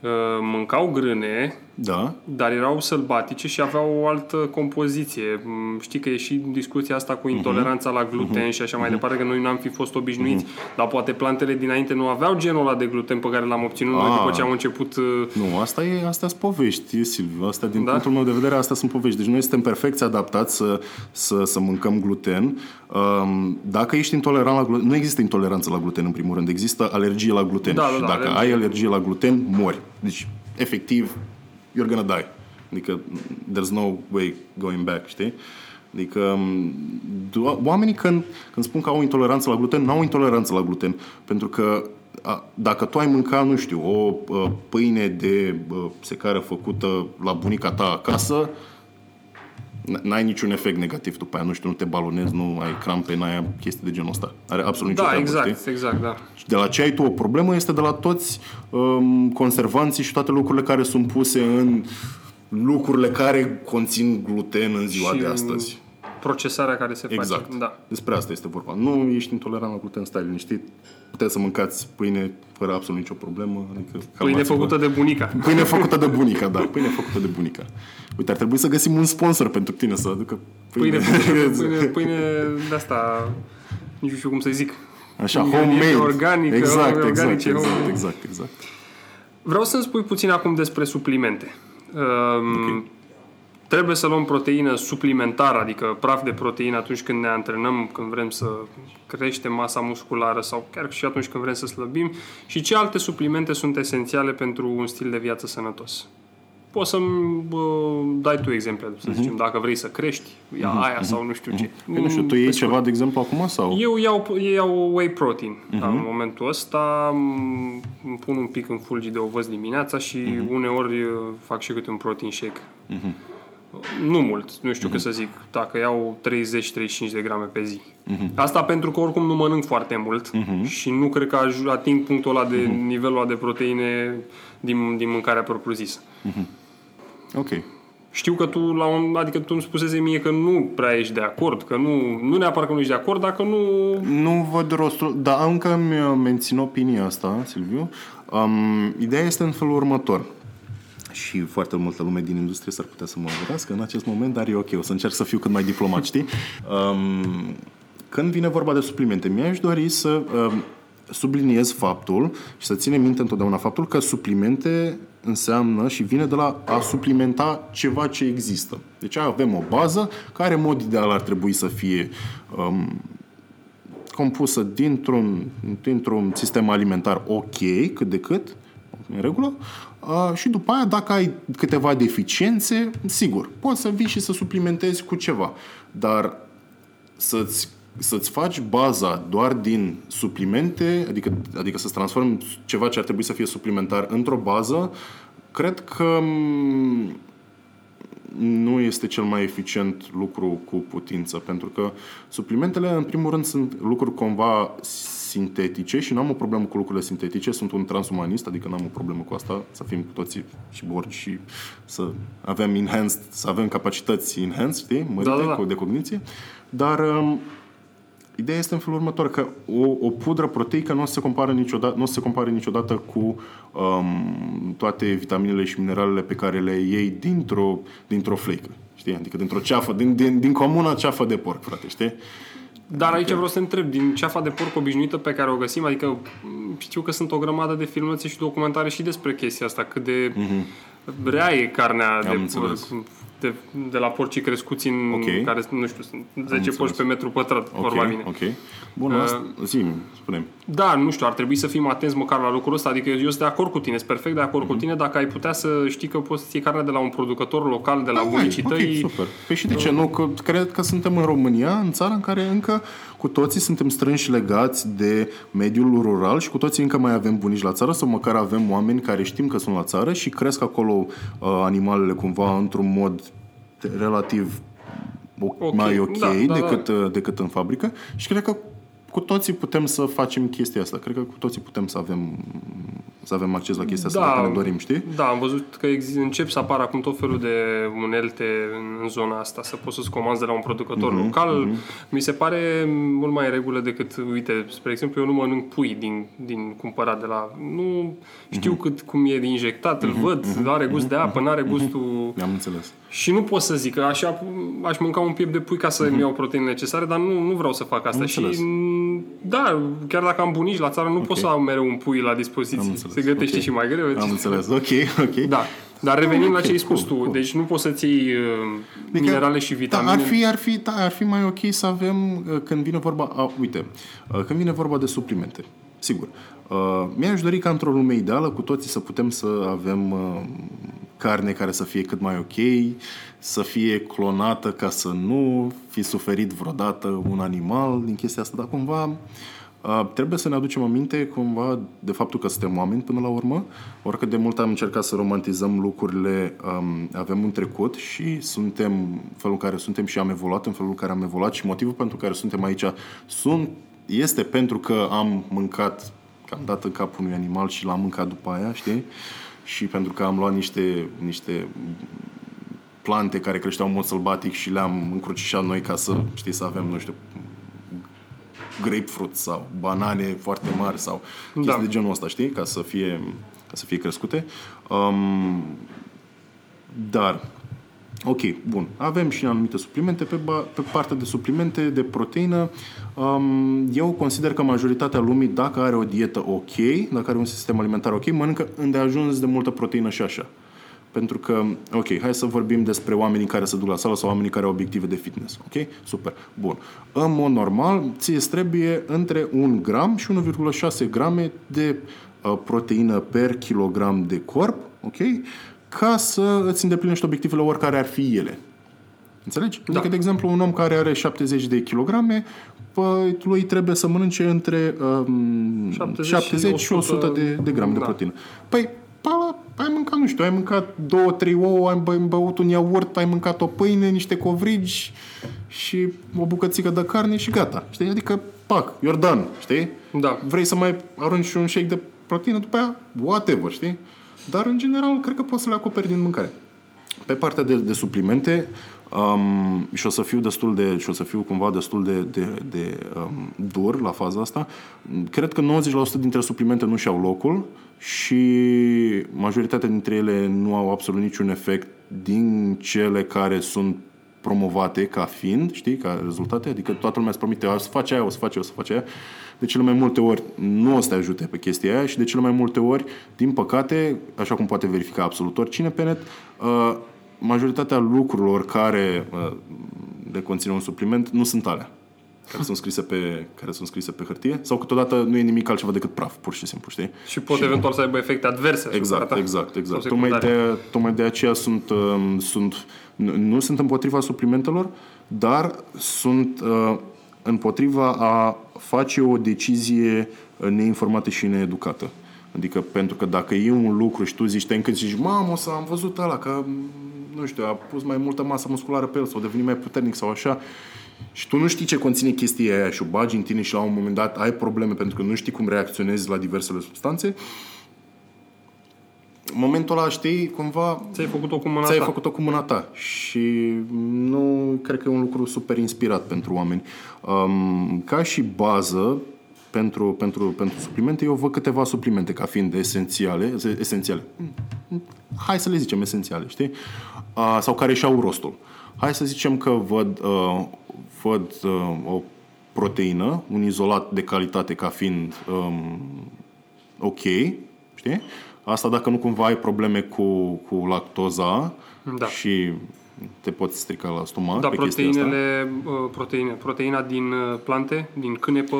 uh, mâncau grâne, da. Dar erau sălbatice și aveau o altă compoziție. Mm, știi că e și discuția asta cu intoleranța uh-huh. la gluten uh-huh. și așa mai uh-huh. departe, că noi nu am fi fost obișnuiți, uh-huh. dar poate plantele dinainte nu aveau genul ăla de gluten pe care l-am obținut noi după ce am început... Uh, nu, asta e asta sunt povești, Silviu. Asta, din da? punctul meu de vedere, asta sunt povești. Deci noi suntem perfecți adaptați să, să, să mâncăm gluten. Um, dacă ești intolerant la gluten, nu există intoleranță la gluten în primul rând, există alergie la gluten. Da, da, și da, dacă alergie. ai alergie la gluten, mori. Deci, efectiv, you're gonna die. Adică there's no way going back, știi? Adică oamenii când, când spun că au intoleranță la gluten, nu au intoleranță la gluten. Pentru că a, dacă tu ai mânca, nu știu, o a, pâine de a, secară făcută la bunica ta acasă, n-ai niciun efect negativ după aia, nu știu, nu te balonezi, nu ai crampe, n-ai chestii de genul ăsta. Are absolut nicio da, treabă, exact, știi? exact, da. Și de la ce ai tu o problemă este de la toți um, conservanții și toate lucrurile care sunt puse în lucrurile care conțin gluten în ziua și de astăzi. procesarea care se Exact. face. Da. Despre asta este vorba. Nu ești intolerant la gluten, stai liniștit. Puteți să mâncați pâine fără absolut nicio problemă. Adică Pâine calmați-vă. făcută de bunica. Pâine făcută de bunica, da. Pâine făcută de bunica. Uite, ar trebui să găsim un sponsor pentru tine să aducă Pâine, pâine, pâine, pâine de asta, nici nu știu cum să zic. Așa, Ingrediente homemade. organică, exact, exact, organice, exact, homemade. exact, exact. Vreau să-mi spui puțin acum despre suplimente. Um, Ok. Trebuie să luăm proteină suplimentară, adică praf de proteină atunci când ne antrenăm, când vrem să creștem masa musculară sau chiar și atunci când vrem să slăbim și ce alte suplimente sunt esențiale pentru un stil de viață sănătos. Poți să-mi bă, dai tu exemple, să zicem, dacă vrei să crești, ia aia sau nu știu ce. Păi nu știu, tu iei Pe ceva, de exemplu, acum sau? eu iau, eu iau whey protein. Uh-huh. În momentul ăsta m- îmi pun un pic în fulgi de ovăz dimineața și uh-huh. uneori uh, fac și câte un protein shake. Uh-huh. Nu mult, nu știu uh-huh. cât să zic, dacă iau 30-35 de grame pe zi. Uh-huh. Asta pentru că oricum nu mănânc foarte mult uh-huh. și nu cred că aj- ating punctul ăla de uh-huh. nivelul ăla de proteine din, din mâncarea propriu-zisă. Ok. Știu că tu, la un, adică tu îmi spusese mie că nu prea ești de acord, că nu, nu neapărat că nu ești de acord, dacă nu Nu văd rostul, dar încă îmi mențin opinia asta, Silviu. Um, ideea este în felul următor. Și foarte multă lume din industrie s-ar putea să mă vorbească în acest moment, dar e ok, o să încerc să fiu cât mai diplomat, știi? Um, când vine vorba de suplimente, mi-aș dori să um, subliniez faptul și să ținem minte întotdeauna faptul că suplimente înseamnă și vine de la a suplimenta ceva ce există. Deci avem o bază care, în mod ideal, ar trebui să fie um, compusă dintr-un, dintr-un sistem alimentar ok, cât de cât, în regulă, uh, și după aia, dacă ai câteva deficiențe, sigur, poți să vii și să suplimentezi cu ceva. Dar să-ți, să-ți faci baza doar din suplimente, adică, adică să-ți transformi ceva ce ar trebui să fie suplimentar într-o bază, cred că m, nu este cel mai eficient lucru cu putință, pentru că suplimentele, în primul rând, sunt lucruri cumva sintetice și nu am o problemă cu lucrurile sintetice, sunt un transumanist, adică n-am o problemă cu asta, să fim cu toții și borgi și să avem enhanced, să avem capacități enhanced, știi, mărite, Da, da, da. cu de cogniție, dar um, Ideea este în felul următor, că o, o pudră proteică nu o să se compară niciodată, nu o să se compare niciodată cu um, toate vitaminele și mineralele pe care le iei dintr-o, dintr-o fleică. Știi? Adică dintr-o ceafă, din, din, din comuna ceafă de porc, frate, știi? Dar aici vreau să te întreb, din ceafa de porc obișnuită pe care o găsim, adică m, știu că sunt o grămadă de filmulețe și documentare și despre chestia asta, cât de rea e carnea de înțeles. porc. De, de la porcii crescuți în Ok. care, nu știu, sunt 10 înțeles. porci pe metru pătrat, Ok, vorba vine. ok. Bun, Uh, asta, zi spune Da, nu știu, ar trebui să fim atenți măcar la lucrul ăsta. Adică eu sunt de acord cu tine, sunt perfect de acord Mhm. cu tine dacă ai putea să știi că poți să ții carne de la un producător local, de la bunicii ok, tăi. super. Păi și de ce nu? Că cred că suntem în România, în țara în care încă cu toții suntem strânși legați de mediul rural și cu toții încă mai avem bunici la țară sau măcar avem oameni care știm că sunt la țară și cresc acolo uh, animalele cumva într-un mod relativ o- Ok, mai ok da, da, decât, uh, decât în fabrică și cred că cu toții putem să facem chestia asta. Cred că cu toții putem să avem să avem acces la chestia asta dacă ne dorim, știi? Da, am văzut că exist, încep să apară acum tot felul de unelte în, în zona asta, să poți să-ți comanzi de la un producător Mhm, local. Mi se pare mult mai în regulă decât, uite, spre exemplu, eu nu mănânc pui din, din cumpărat de la... Nu știu Mhm. cât cum e injectat, îl văd, are gust de apă, n-are gustul... Am înțeles. Și nu pot să zic că așa aș mânca un piept de pui ca să-mi iau proteine necesare, dar nu, nu vreau să fac asta. Mhm. Am și înțeles. m, da, chiar dacă am bunici la țară, nu pot să am mereu un pui la dispoziție. Am înțeles. Se gătește Ok. și mai greu. Am înțeles. Ok, ok. Da. Dar revenim la Ok, ce ai spus cool, tu. cool. Deci nu poți să-ți iei uh, minerale și vitamine. Da, ar fi, ar fi, da, ar fi mai ok să avem, uh, când vine vorba, a, uite, uh, când vine vorba de suplimente, sigur. Uh, mi-aș dori ca într-o lume ideală cu toții să putem să avem uh, carne care să fie cât mai ok, să fie clonată ca să nu fi suferit vreodată un animal din chestia asta, dar cumva Uh, trebuie să ne aducem aminte cumva de faptul că suntem oameni până la urmă. Oricât de mult am încercat să romantizăm lucrurile, um, avem un trecut și suntem felul în care suntem și am evoluat în felul în care am evoluat și motivul pentru care suntem aici sunt, este pentru că am mâncat, că am dat în capul unui animal și l-am mâncat după aia, știi? Și pentru că am luat niște, niște plante care creșteau în mod sălbatic și le-am încrucișat noi ca să, știi, să avem, nu știu, grapefruit sau banane foarte mari sau chestii Da. de genul ăsta, știi? Ca să fie, ca să fie crescute. Um, dar, ok, bun. Avem și anumite suplimente. Pe, ba, pe partea de suplimente, de proteină, um, eu consider că majoritatea lumii, dacă are o dietă ok, dacă are un sistem alimentar ok, mănâncă îndeajuns de multă proteină și așa. Pentru că, ok, hai să vorbim despre oamenii care se duc la sală sau oamenii care au obiective de fitness. Ok? Super. Bun. În mod normal, ție îți trebuie între 1 gram și 1,6 grame de uh, proteină per kilogram de corp, ok? Ca să îți îndeplinești obiectivele oricare ar fi ele. Înțelegi? Da. Adică, de exemplu, un om care are 70 de kilograme, păi, lui trebuie să mănânce între um, 70 și 70 și 100 de, de grame de Da. proteină. Păi, pala, ai mâncat, nu știu, ai mâncat două, trei ouă, ai bă- băut un iaurt, ai mâncat o pâine, niște covrigi și o bucățică de carne și gata. Știi? Adică, pac, you're done, știi? Da. Vrei să mai arunci și un shake de proteină după aia? Whatever, știi? Dar, în general, cred că poți să le acoperi din mâncare. Pe partea de, de suplimente, um, și o să fiu destul de, și o să fiu cumva destul de, de, de um, dur la faza asta, cred că 90% dintre suplimente nu și-au locul și majoritatea dintre ele nu au absolut niciun efect din cele care sunt promovate ca fiind, știi, ca rezultate, adică toată lumea îți promite, o să faci aia, o să faci aia, o să faci aia. De cele mai multe ori nu o să te ajute pe chestia aia și de cele mai multe ori, din păcate, așa cum poate verifica absolut oricine pe net, uh, majoritatea lucrurilor care uh, le conține un supliment nu sunt alea care sunt scrise pe, care sunt scrise pe hârtie sau câteodată nu e nimic altceva decât praf, pur și simplu, știi? Și pot eventual să aibă efecte adverse. asupra Exact, ta. exact, exact. Sau Tocmai secundare. de, tocmai de aceea sunt, um, sunt nu, nu sunt împotriva suplimentelor, dar sunt uh, împotriva a face o decizie uh, neinformată și needucată. Adică pentru că dacă e un lucru și tu zici, te încânti și zici, mamă, să am văzut ăla că, nu știu, a pus mai multă masă musculară pe el sau a devenit mai puternic sau așa, și tu nu știi ce conține chestia aia și o bagi în tine și la un moment dat ai probleme pentru că nu știi cum reacționezi la diversele substanțe, în momentul ăla, știi, cumva Ți-ai făcut-o cu mâna ți-ai ta. făcut-o cu mâna ta și nu cred că e un lucru super inspirat pentru oameni. Um, ca și bază, pentru, pentru, pentru suplimente, eu văd câteva suplimente ca fiind esențiale, esențiale. Hai să le zicem esențiale, știi? Uh, sau care și-au rostul. Hai să zicem că văd, uh, văd uh, o proteină, un izolat de calitate ca fiind um, ok, știi? Asta dacă nu cumva ai probleme cu, cu lactoza Da. și te poți strica la stomac Da, pe chestia asta. proteinele, uh, proteine, proteina din uh, plante, din cânepă,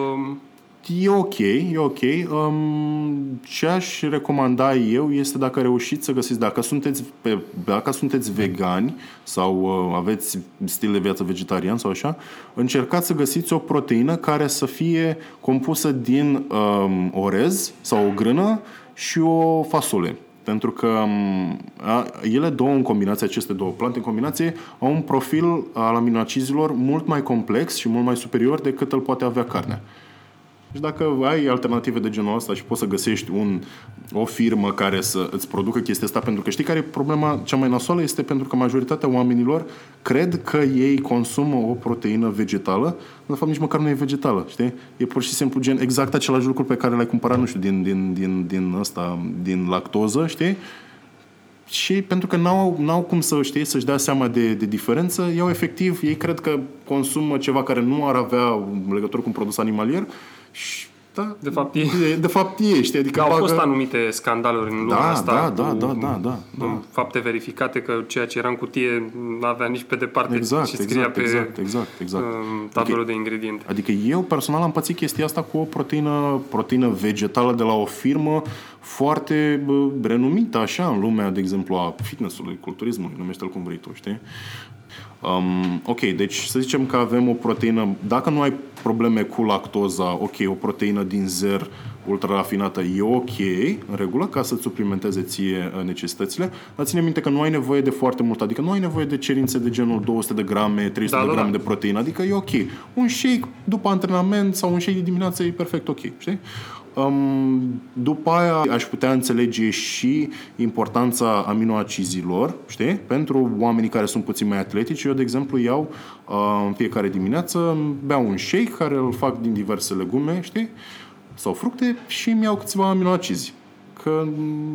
E ok, e ok. Um, ce aș recomanda eu este dacă reușiți să găsiți, dacă sunteți, pe, dacă sunteți vegani sau uh, aveți stil de viață vegetarian sau așa, încercați să găsiți o proteină care să fie compusă din um, orez sau o grână și o fasole. Pentru că um, a, ele două în combinație, aceste două plante în combinație, au un profil al aminoacizilor mult mai complex și mult mai superior decât îl poate avea carnea. Și dacă ai alternative de genul ăsta și poți să găsești un, o firmă care să îți producă chestia asta, pentru că știi care e problema cea mai nasoală? Este pentru că majoritatea oamenilor cred că ei consumă o proteină vegetală, de fapt nici măcar nu e vegetală, știi? E pur și simplu gen exact același lucru pe care l-ai cumpărat, nu știu, din, din, din, din ăsta, din lactoză, știi? și pentru că n-au, n-au cum să știi, să-și dea seama de, de diferență, iau efectiv, ei cred că consumă ceva care nu ar avea legătură cu un produs animalier și da, de fapt e. de, de fapt e, știi? Adică Au bagă- fost anumite scandaluri în lumea Da, asta da, da, cu da, da, da, da. fapte verificate că ceea ce era în cutie nu avea nici pe departe Exact, și scria exact, pe exact, exact, exact. um, tabelul de ingrediente. Adică eu personal am pățit chestia asta cu o proteină, proteină vegetală de la o firmă foarte bă, renumită așa în lumea, de exemplu, a fitnessului, culturismului, numește-l cum vrei tu, știi? Um, ok, deci să zicem că avem o proteină, dacă nu ai probleme cu lactoza, ok, o proteină din zer ultra rafinată e ok, în regulă, ca să-ți suplimenteze ție uh, necesitățile, dar ține minte că nu ai nevoie de foarte mult, adică nu ai nevoie de cerințe de genul 200 de grame, 300 Da, de da, grame da. de proteină, adică e ok. Un shake după antrenament sau un shake de dimineață e perfect ok, știi? Um, după aia aș putea înțelege și importanța aminoacizilor, știi? Pentru oamenii care sunt puțin mai atletici, eu, de exemplu, iau uh, în fiecare dimineață, beau un shake care îl fac din diverse legume, știi? Sau fructe și îmi iau câțiva aminoacizi. Că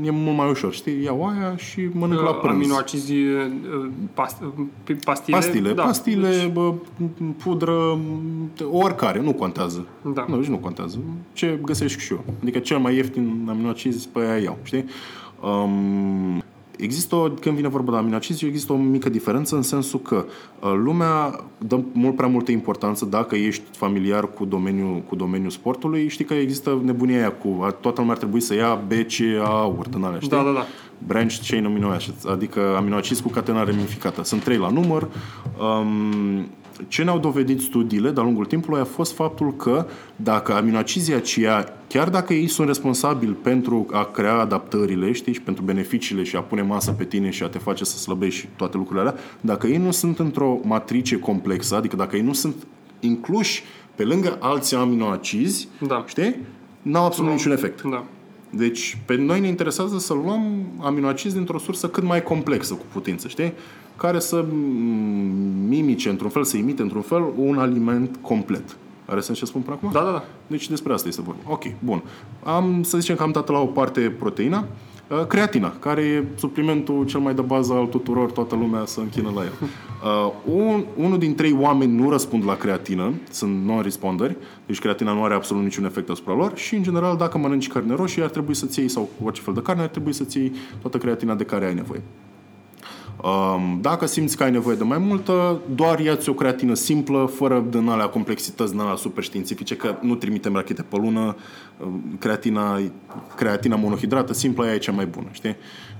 e mult mai ușor, știi? Iau aia și mănânc la prânz. Aminoacizi, uh, past, uh, pastile. Pastile, da, pastile, deci- bă, pudră, oricare, nu contează. Da. Nu, nici nu contează. Ce găsești și eu. Adică cel mai ieftin aminoacizi pe aia iau, știi? Um, există, o, când vine vorba de aminoacizi, există o mică diferență în sensul că uh, lumea dă mult prea multă importanță dacă ești familiar cu domeniul, cu domeniul sportului. Știi că există nebunia aia cu a, toată lumea ar trebui să ia B, C, A, uri din alea, știi? Da, da, da. branch chain amino acids, adică aminoacizi cu catena ramificată. Sunt trei la număr. Um, ce ne-au dovedit studiile de-a lungul timpului a fost faptul că dacă aminoacizii aceia, chiar dacă ei sunt responsabili pentru a crea adaptările, știi, și pentru beneficiile și a pune masă pe tine și a te face să slăbești și toate lucrurile alea, dacă ei nu sunt într-o matrice complexă, adică dacă ei nu sunt incluși pe lângă alți aminoacizi, Da. știi, n-au absolut niciun efect. Da. Deci, pe noi ne interesează să luăm aminoacizi dintr-o sursă cât mai complexă cu putință, știi? Care să mm, mimice într-un fel, să imite într-un fel un aliment complet. Are sens ce spun până acum? Da, da, da. Deci despre asta este vorba. Ok, bun. Am, să zicem că am dat la o parte proteina, uh, creatina, care e suplimentul cel mai de bază al tuturor, toată lumea să închină la el. Uh, un, unul din trei oameni nu răspund la creatină, sunt non-responderi, deci creatina nu are absolut niciun efect asupra lor și, în general, dacă mănânci carne roșie, ar trebui să-ți iei, sau orice fel de carne, ar trebui să-ți iei toată creatina de care ai nevoie. Um, dacă simți că ai nevoie de mai multă, doar ia-ți o creatină simplă, fără din alea complexități, din alea super științifice, că nu trimitem rachete pe lună. Um, Creatina, creatina monohidrată simplă, aia e cea mai bună, știi?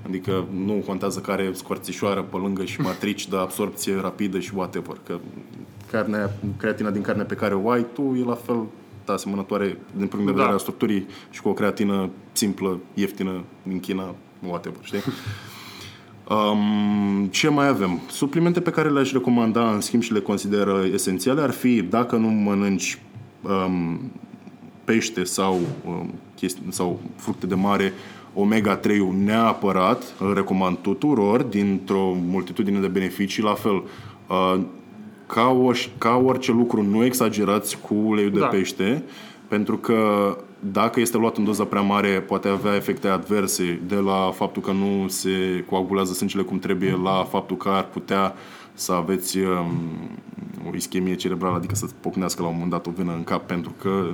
Adică nu contează că are scorțișoară pe lângă și matrici de absorpție rapidă și whatever. Că carnea, creatina din carne pe care o ai tu e la fel da, asemănătoare din punct de vedere Da. al structurii și cu o creatină simplă, ieftină, din China, whatever, știi? Um, ce mai avem? Suplimente pe care le-aș recomanda, în schimb, și le consider esențiale, ar fi dacă nu mănânci um, pește sau, um, chesti- sau fructe de mare, omega-3 neapărat, îl recomand tuturor, dintr-o multitudine de beneficii, la fel, uh, ca, o, ca orice lucru, nu exagerați cu uleiul de Da. pește, pentru că dacă este luat în doză prea mare, poate avea efecte adverse de la faptul că nu se coagulează sângele cum trebuie, la faptul că ar putea să aveți um, o ischemie cerebrală, adică să-ți pocnească la un moment dat o venă în cap, pentru că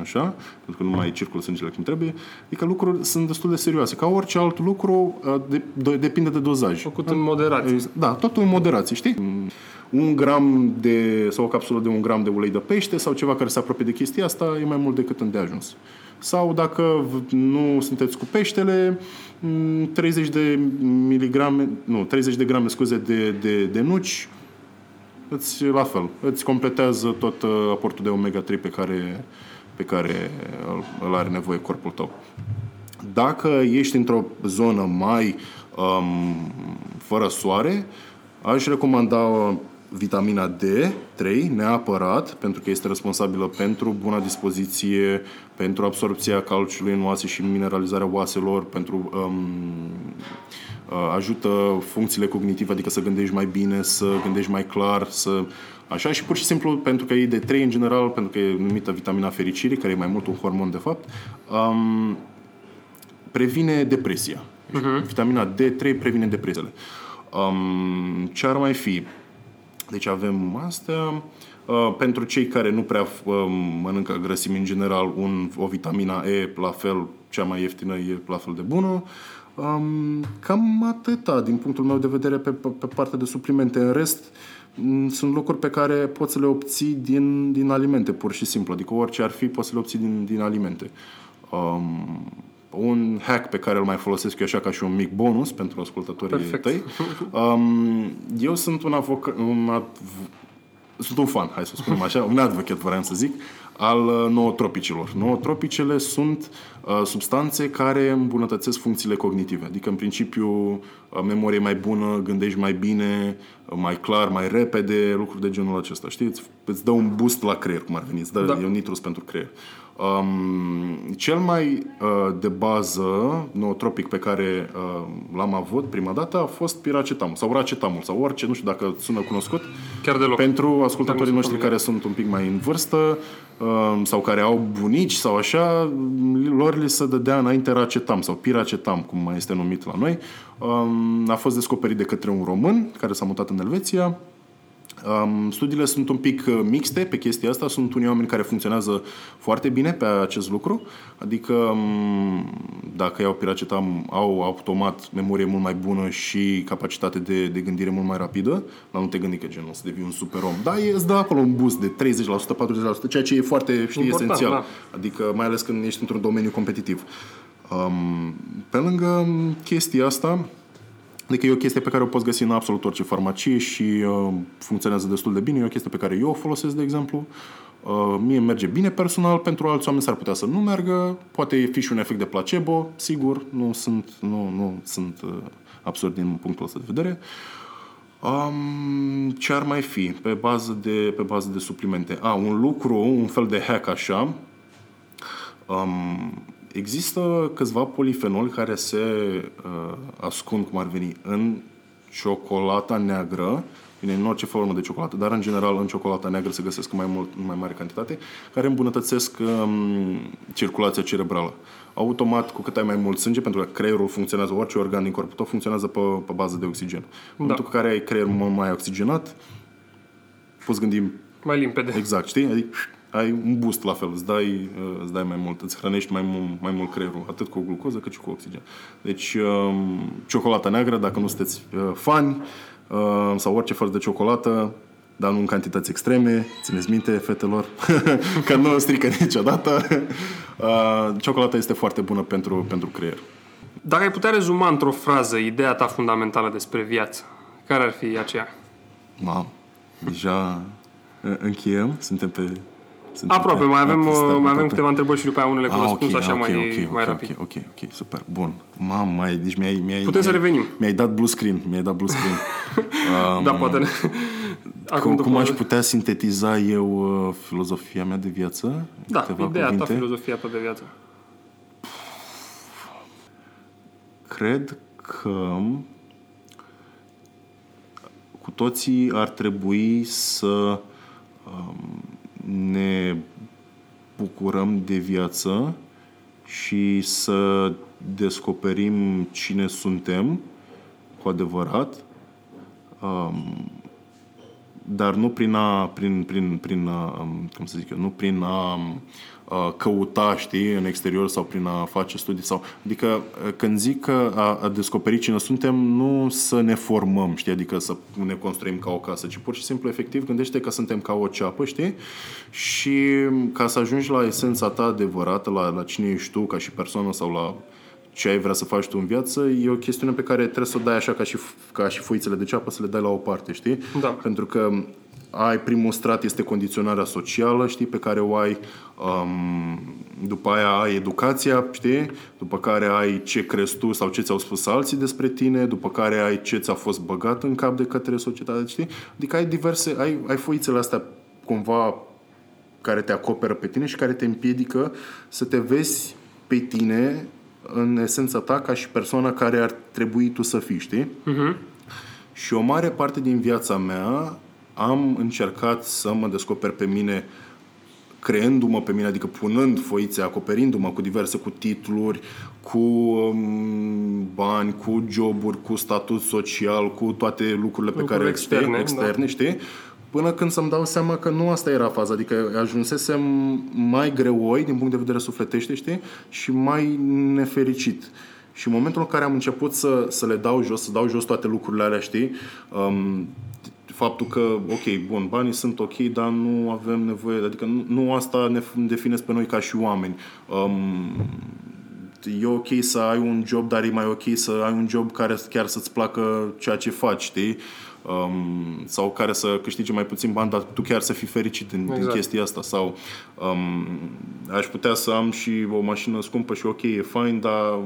așa, pentru că nu mai circulă sângele cum trebuie, adică lucruri sunt destul de serioase. Ca orice alt lucru, uh, de, de, depinde de dozaj. Făcut în moderație. Da, totul în moderație, știi? Un gram de, sau o capsulă de un gram de ulei de pește sau ceva care se apropie de chestia asta e mai mult decât îndeajuns. Sau dacă nu sunteți cu peștele, 30 de miligrame, nu, 30 de grame, scuze, de, de, de nuci, îți, la fel, îți completează tot uh, aportul de omega-3 pe care, pe care îl are nevoie corpul tău. Dacă ești într-o zonă mai um, fără soare, aș recomanda vitamina D3 neapărat, pentru că este responsabilă pentru buna dispoziție, pentru absorpția calciului în oase și mineralizarea oaselor, pentru um, uh, ajută funcțiile cognitive, adică să gândești mai bine, să gândești mai clar, să Așa și pur și simplu pentru că e de 3 în general, pentru că e numită vitamina fericirii, care e mai mult un hormon de fapt, um, previne depresia. Uh-huh. Vitamina D3 previne depresiile. Um, ce ar mai fi? Deci avem astea. Uh, pentru cei care nu prea uh, mănâncă grăsimi în general, un, o vitamina E, la fel, cea mai ieftină, e la fel de bună. Um, cam atâta din punctul meu de vedere pe, pe, pe partea de suplimente. În rest, mm, sunt lucruri pe care poți să le obții din, din alimente, pur și simplu. Adică orice ar fi, poți să le obții din, din alimente. Um, un hack pe care îl mai folosesc eu așa ca și un mic bonus pentru ascultătorii Perfect. tăi. Um, eu sunt un avocat, un av- sunt un fan, hai să spunem așa, un advocate, vreau să zic, al uh, nootropicilor. Nootropicele sunt uh, substanțe care îmbunătățesc funcțiile cognitive, adică în principiu uh, memorie mai bună, gândești mai bine, uh, mai clar, mai repede, lucruri de genul acesta, știți? Îți, îți dă un boost la creier, cum ar veni, îți dă, da. e un nitrus pentru creier. Um, cel mai uh, de bază nootropic pe care uh, l-am avut prima dată a fost piracetamul sau racetamul sau orice, nu știu dacă sună cunoscut. Chiar deloc. Pentru ascultătorii noștri care sunt un pic mai în vârstă uh, sau care au bunici sau așa, lor li se dădea înainte racetam sau piracetam, cum mai este numit la noi. Um, a fost descoperit de către un român care s-a mutat în Elveția Um, studiile sunt un pic uh, mixte pe chestia asta. Sunt unii oameni care funcționează foarte bine pe acest lucru. Adică um, dacă iau piracetam, au automat memorie mult mai bună și capacitate de, de gândire mult mai rapidă. Dar nu te gândi că genul să devii un super om. Da, îți dă acolo un boost de 30%, 40%, ceea ce e foarte știi, Important, esențial. Da. Adică mai ales când ești într-un domeniu competitiv. Um, pe lângă chestia asta, Adică e o chestie pe care o poți găsi în absolut orice farmacie și uh, funcționează destul de bine. E o chestie pe care eu o folosesc, de exemplu. Uh, mie merge bine personal, pentru alți oameni s-ar putea să nu meargă. Poate fi și un efect de placebo, sigur. Nu sunt, nu, nu sunt uh, absurd din punctul ăsta de vedere. Um, ce ar mai fi pe bază de, pe bază de suplimente? A, un lucru, un fel de hack așa. Um, Există câțiva polifenoli care se uh, ascund, cum ar veni, în ciocolata neagră, bine, în orice formă de ciocolată, dar în general în ciocolata neagră se găsesc în mai, mult, în mai mare cantitate, care îmbunătățesc um, circulația cerebrală. Automat, cu cât ai mai mult sânge, pentru că creierul funcționează, orice organ din corpul tău funcționează pe, pe bază de oxigen. În da. momentul cu care ai creierul mai oxigenat, poți gândi... Mai limpede. Exact, știi? Adică ai un boost la fel, îți dai, uh, îți dai mai mult, îți hrănești mai mult, mai mult creierul, atât cu glucoză cât și cu oxigen. Deci, um, ciocolata neagră, dacă nu sunteți uh, fani, uh, sau orice fel de ciocolată, dar nu în cantități extreme, țineți minte, fetelor, că nu strică niciodată. Ciocolata este foarte bună pentru, pentru creier. Dacă ai putea rezuma într-o frază ideea ta fundamentală despre viață, care ar fi aceea? Ma, deja încheiem, suntem pe sunt Aproape, mai avem, uh, mai avem câteva întrebări și după aia unele cu ah, răspuns okay, așa okay, mai, okay, mai rapid. Ok, ok, ok, super, bun. Mamă, mai, deci mi-ai, mi-ai, Putem mi-ai, să revenim. Mi-ai dat blue screen, mi-ai dat blue screen. um, da, poate. Acum cum, cum aș putea sintetiza eu uh, filozofia mea de viață? Da, Câteva ideea cuvinte? ta, filozofia ta de viață. Cred că cu toții ar trebui să um, ne bucurăm de viață și să descoperim cine suntem cu adevărat, um, dar nu prin a, prin, prin, prin a, um, cum să zic eu, nu prin a uh, căuta, știi, în exterior sau prin a face studii sau... Adică uh, când zic că a, a descoperi cine suntem, nu să ne formăm, știi, adică să ne construim ca o casă, ci pur și simplu, efectiv, gândește că suntem ca o ceapă, știi? Și ca să ajungi la esența ta adevărată, la, la cine ești tu ca și persoană sau la ce ai vrea să faci tu în viață, e o chestiune pe care trebuie să o dai așa ca și, ca și foițele de ceapă, să le dai la o parte, știi? Da. Pentru că ai primul strat este condiționarea socială, știi, pe care o ai, um, după aia ai educația, știi, după care ai ce crezi tu sau ce ți-au spus alții despre tine, după care ai ce ți-a fost băgat în cap de către societate, știi? Adică ai diverse, ai, ai foițele astea cumva care te acoperă pe tine și care te împiedică să te vezi pe tine în esența ta ca și persoana care ar trebui tu să fii, știi? Uh-huh. Și o mare parte din viața mea am încercat să mă descoper pe mine creându-mă pe mine, adică punând foițe, acoperindu-mă cu diverse, cu titluri, cu um, bani, cu joburi, cu statut social, cu toate lucrurile pe Lucruri care externe, externe da. știi? Până când să-mi dau seama că nu asta era faza, adică ajunsesem mai greoi din punct de vedere sufletește, știi? Și mai nefericit. Și în momentul în care am început să, să le dau jos, să dau jos toate lucrurile alea, știi? Um, faptul că, ok, bun, banii sunt ok, dar nu avem nevoie, adică nu, nu asta ne definesc pe noi ca și oameni. Um, e ok să ai un job, dar e mai ok să ai un job care chiar să-ți placă ceea ce faci, știi? Um, sau care să câștige mai puțin bani, dar tu chiar să fii fericit din, exact. din chestia asta. Sau um, aș putea să am și o mașină scumpă și ok, e fain, dar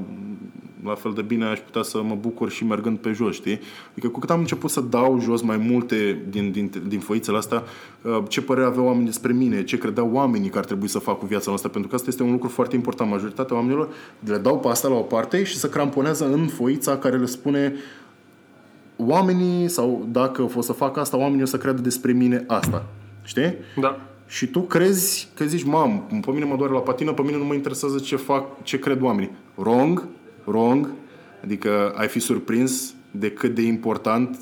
la fel de bine aș putea să mă bucur și mergând pe jos, știi? Adică cu cât am început să dau jos mai multe din, din, din foițele astea, uh, ce părere aveau oamenii despre mine, ce credeau oamenii că ar trebui să fac cu viața noastră, pentru că asta este un lucru foarte important. Majoritatea oamenilor le dau pe asta la o parte și se cramponează în foița care le spune oamenii, sau dacă o să fac asta, oamenii o să creadă despre mine asta. Știi? Da. Și tu crezi că zici, mam, pe mine mă doare la patină, pe mine nu mă interesează ce fac, ce cred oamenii. Wrong, wrong, adică ai fi surprins de cât de important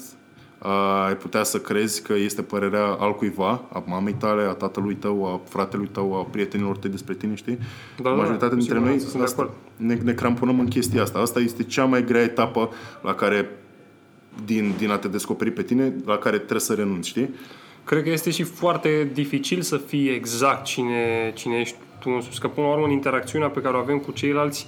uh, ai putea să crezi că este părerea altcuiva, a mamei tale, a tatălui tău, a fratelui tău, a prietenilor tăi despre tine, știi? Da, da, Majoritatea dintre noi sunt de asta, acord. ne, ne cramponăm în chestia asta. Asta este cea mai grea etapă la care din, din a te descoperi pe tine, la care trebuie să renunți, știi? Cred că este și foarte dificil să fii exact cine, cine ești tu însuți. Că până la urmă în interacțiunea pe care o avem cu ceilalți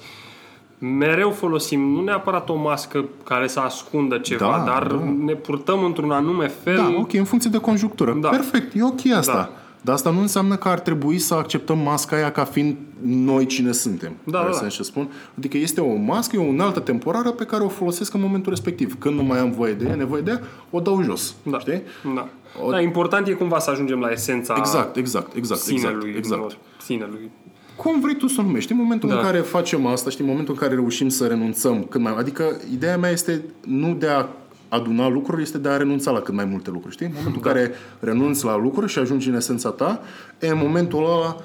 mereu folosim nu neapărat o mască care să ascundă ceva, Da, dar da. ne purtăm într-un anume fel. Da, ok, în funcție de conjunctură. Da. Perfect, e ok asta. Da. Dar asta nu înseamnă că ar trebui să acceptăm masca aia ca fiind noi cine suntem. Da, Ai da, să da. ce spun? Adică este o mască, e o înaltă temporară pe care o folosesc în momentul respectiv. Când nu mai am voie de ea, nevoie de ea, o dau jos. Da. Știi? Da. O- da. Important e cumva să ajungem la esența Exact, exact, exact. sinelui. exact, exact. lor, Sinelui. Cum vrei tu să o numești. În momentul Da. în care facem asta, știi, în momentul în care reușim să renunțăm cât mai... Adică ideea mea este nu de a aduna lucruri, este de a renunța la cât mai multe lucruri, știi? În momentul Da. în care renunți la lucruri și ajungi în esența ta, e în momentul ăla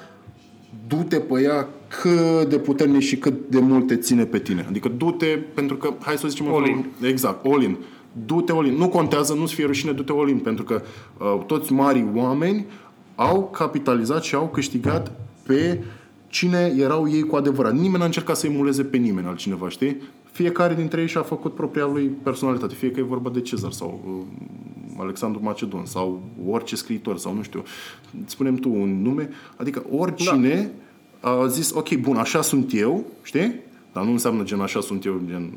du-te pe ea cât de puternic și cât de mult te ține pe tine. Adică du-te, pentru că, hai să zicem... în All felul- Exact, all in. Du-te all in. Nu contează, nu-ți fie rușine, du-te all in, pentru că uh, toți marii oameni au capitalizat și au câștigat pe cine erau ei cu adevărat. Nimeni n-a încercat să emuleze pe nimeni altcineva, știi? Fiecare dintre ei și-a făcut propria lui personalitate. Fie că e vorba de Cezar sau uh, Alexandru Macedon sau orice scriitor sau nu știu. Spunem tu un nume. Adică oricine da. a zis, ok, bun, așa sunt eu, știi? Dar nu înseamnă gen așa sunt eu, gen,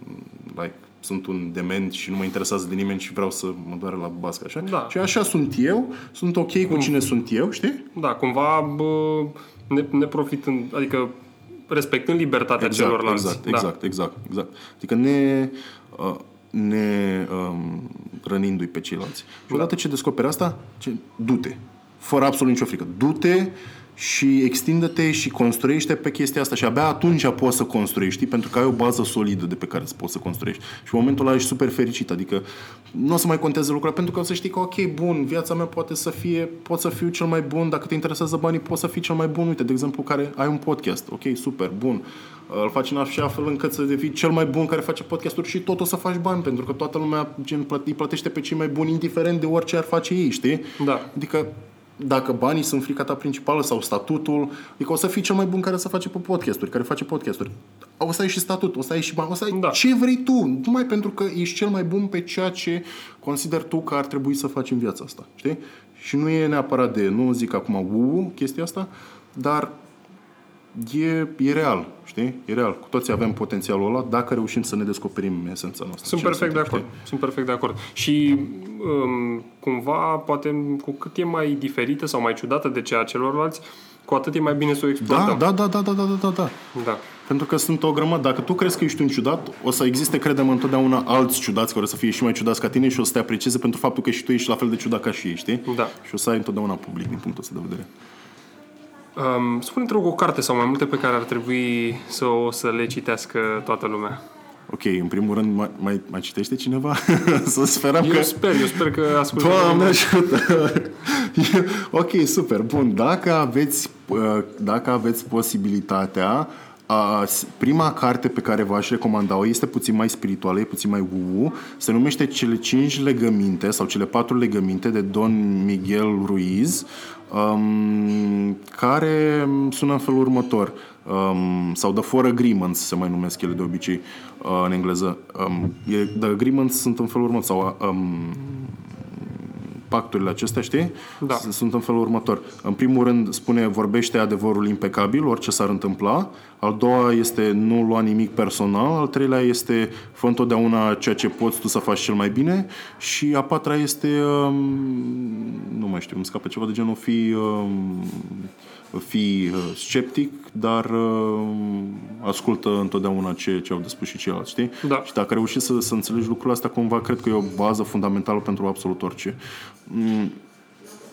like, sunt un dement și nu mă interesează de nimeni și vreau să mă doare la bască, așa? Da. Și așa sunt eu, sunt ok cu cine sunt eu, știi? Da, cumva bă, ne, ne profitând, adică respectând libertatea Exact, celorlalți. exact, da. exact, exact, exact. Adică ne, uh, ne um, rănindu-i pe ceilalți. Și odată ce descoperi asta, ce, du-te. Fără absolut nicio frică. Du-te și extindă-te și construiește pe chestia asta și abia atunci poți să construiești, știi? pentru că ai o bază solidă de pe care să poți să construiești. Și în momentul ăla ești super fericit, adică nu o să mai conteze lucrurile, pentru că o să știi că, ok, bun, viața mea poate să fie, pot să fiu cel mai bun, dacă te interesează banii, poți să fii cel mai bun. Uite, de exemplu, care ai un podcast, ok, super, bun. Îl faci în așa fel încât să devii cel mai bun care face podcasturi și tot o să faci bani, pentru că toată lumea gen, plăt- îi plătește pe cei mai buni, indiferent de orice ar face ei, știi? Da. Adică dacă banii sunt frica ta principală sau statutul, adică o să fii cel mai bun care să face pe podcasturi, care face podcasturi. O să ai și statut, o să ai și bani, o să ai Da. ce vrei tu, numai pentru că ești cel mai bun pe ceea ce consider tu că ar trebui să faci în viața asta, știi? Și nu e neapărat de, nu zic acum uu, chestia asta, dar e, e real, știi? E real. Cu toții avem potențialul ăla dacă reușim să ne descoperim esența noastră. Sunt Cine perfect de suntem, acord. Sunt perfect de acord. Și um, cumva, poate, cu cât e mai diferită sau mai ciudată de cea a celorlalți, cu atât e mai bine să o știi? Da, exploatăm. da, da, da, da, da, da, da, da. da. Pentru că sunt o grămadă. Dacă tu crezi că ești un ciudat, o să existe, credem, întotdeauna alți ciudați care o să fie și mai ciudați ca tine și o să te aprecieze pentru faptul că și tu ești la fel de ciudat ca și ei, știi? Da. Și o să ai întotdeauna public din punctul ăsta de vedere. Um, spune-te rog o carte sau mai multe pe care ar trebui să o să le citească toată lumea. Ok, în primul rând, mai, mai, mai citește cineva? să sperăm Eu că... sper, eu sper că ascultă. Doamne ajută! ok, super, bun. Dacă aveți, uh, dacă aveți posibilitatea, uh, prima carte pe care v-aș recomanda-o este puțin mai spirituală, e puțin mai uu, se numește Cele cinci legăminte sau Cele patru legăminte de Don Miguel Ruiz, um, care sună în felul următor. Um, sau The Four Agreements se mai numesc ele de obicei uh, în engleză. Um, e, the Agreements sunt în felul următor sau um, pacturile acestea, știi? Da. S- Sunt în felul următor. În primul rând spune vorbește adevărul impecabil, orice s-ar întâmpla. Al doua este nu lua nimic personal. Al treilea este fă întotdeauna ceea ce poți tu să faci cel mai bine. Și a patra este um, nu mai știu, îmi scapă ceva de genul fi um, fi uh, sceptic, dar uh, ascultă întotdeauna ce, ce au de spus și ceilalți, știi? Da. Și dacă reușești să, să înțelegi lucrurile astea, cumva cred că e o bază fundamentală pentru absolut orice.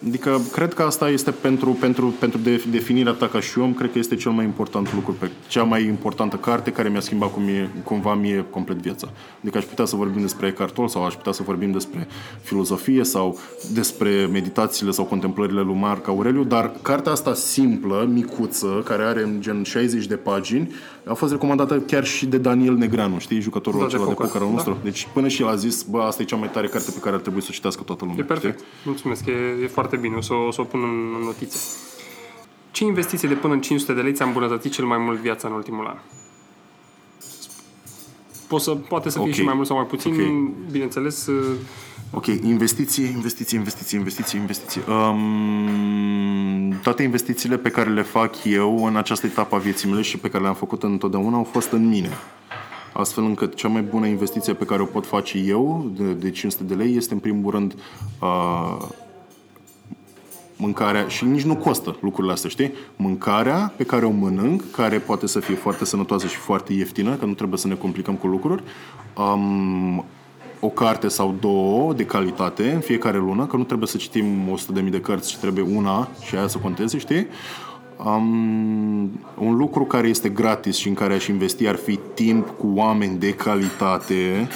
Mm, Adică cred că asta este pentru, pentru, pentru de, definirea ta ca și om, cred că este cel mai important lucru, pe cea mai importantă carte care mi-a schimbat cum e, cumva mie complet viața. Adică aș putea să vorbim despre Eckhart Tolle sau aș putea să vorbim despre filozofie sau despre meditațiile sau contemplările lui Marc Aureliu, dar cartea asta simplă, micuță, care are în gen 60 de pagini, a fost recomandată chiar și de Daniel Negreanu, știi, jucătorul Da, de acela de poker. poker al Da. nostru. Deci până și el a zis, bă, asta e cea mai tare carte pe care ar trebui să o citească toată lumea. E perfect. știi? Mulțumesc, e, e foarte bine. O să, o să o pun în notițe. Ce investiție de până în 500 de lei ți-a îmbunătățit cel mai mult viața în ultimul an? Poți să, poate să fie Ok. și mai mult sau mai puțin, Ok. bineînțeles. uh, Ok, investiție, investiție, investiție, investiție, investiție. Um, toate investițiile pe care le fac eu în această etapă a vieții mele și pe care le-am făcut întotdeauna au fost în mine. Astfel încât cea mai bună investiție pe care o pot face eu de, de 500 de lei este în primul rând uh, mâncarea și nici nu costă lucrurile astea, știi? Mâncarea pe care o mănânc, care poate să fie foarte sănătoasă și foarte ieftină, că nu trebuie să ne complicăm cu lucruri. Um, o carte sau două de calitate în fiecare lună, că nu trebuie să citim 100.000 de cărți, ci trebuie una și aia să conteze, știi? Um, un lucru care este gratis și în care aș investi ar fi timp cu oameni de calitate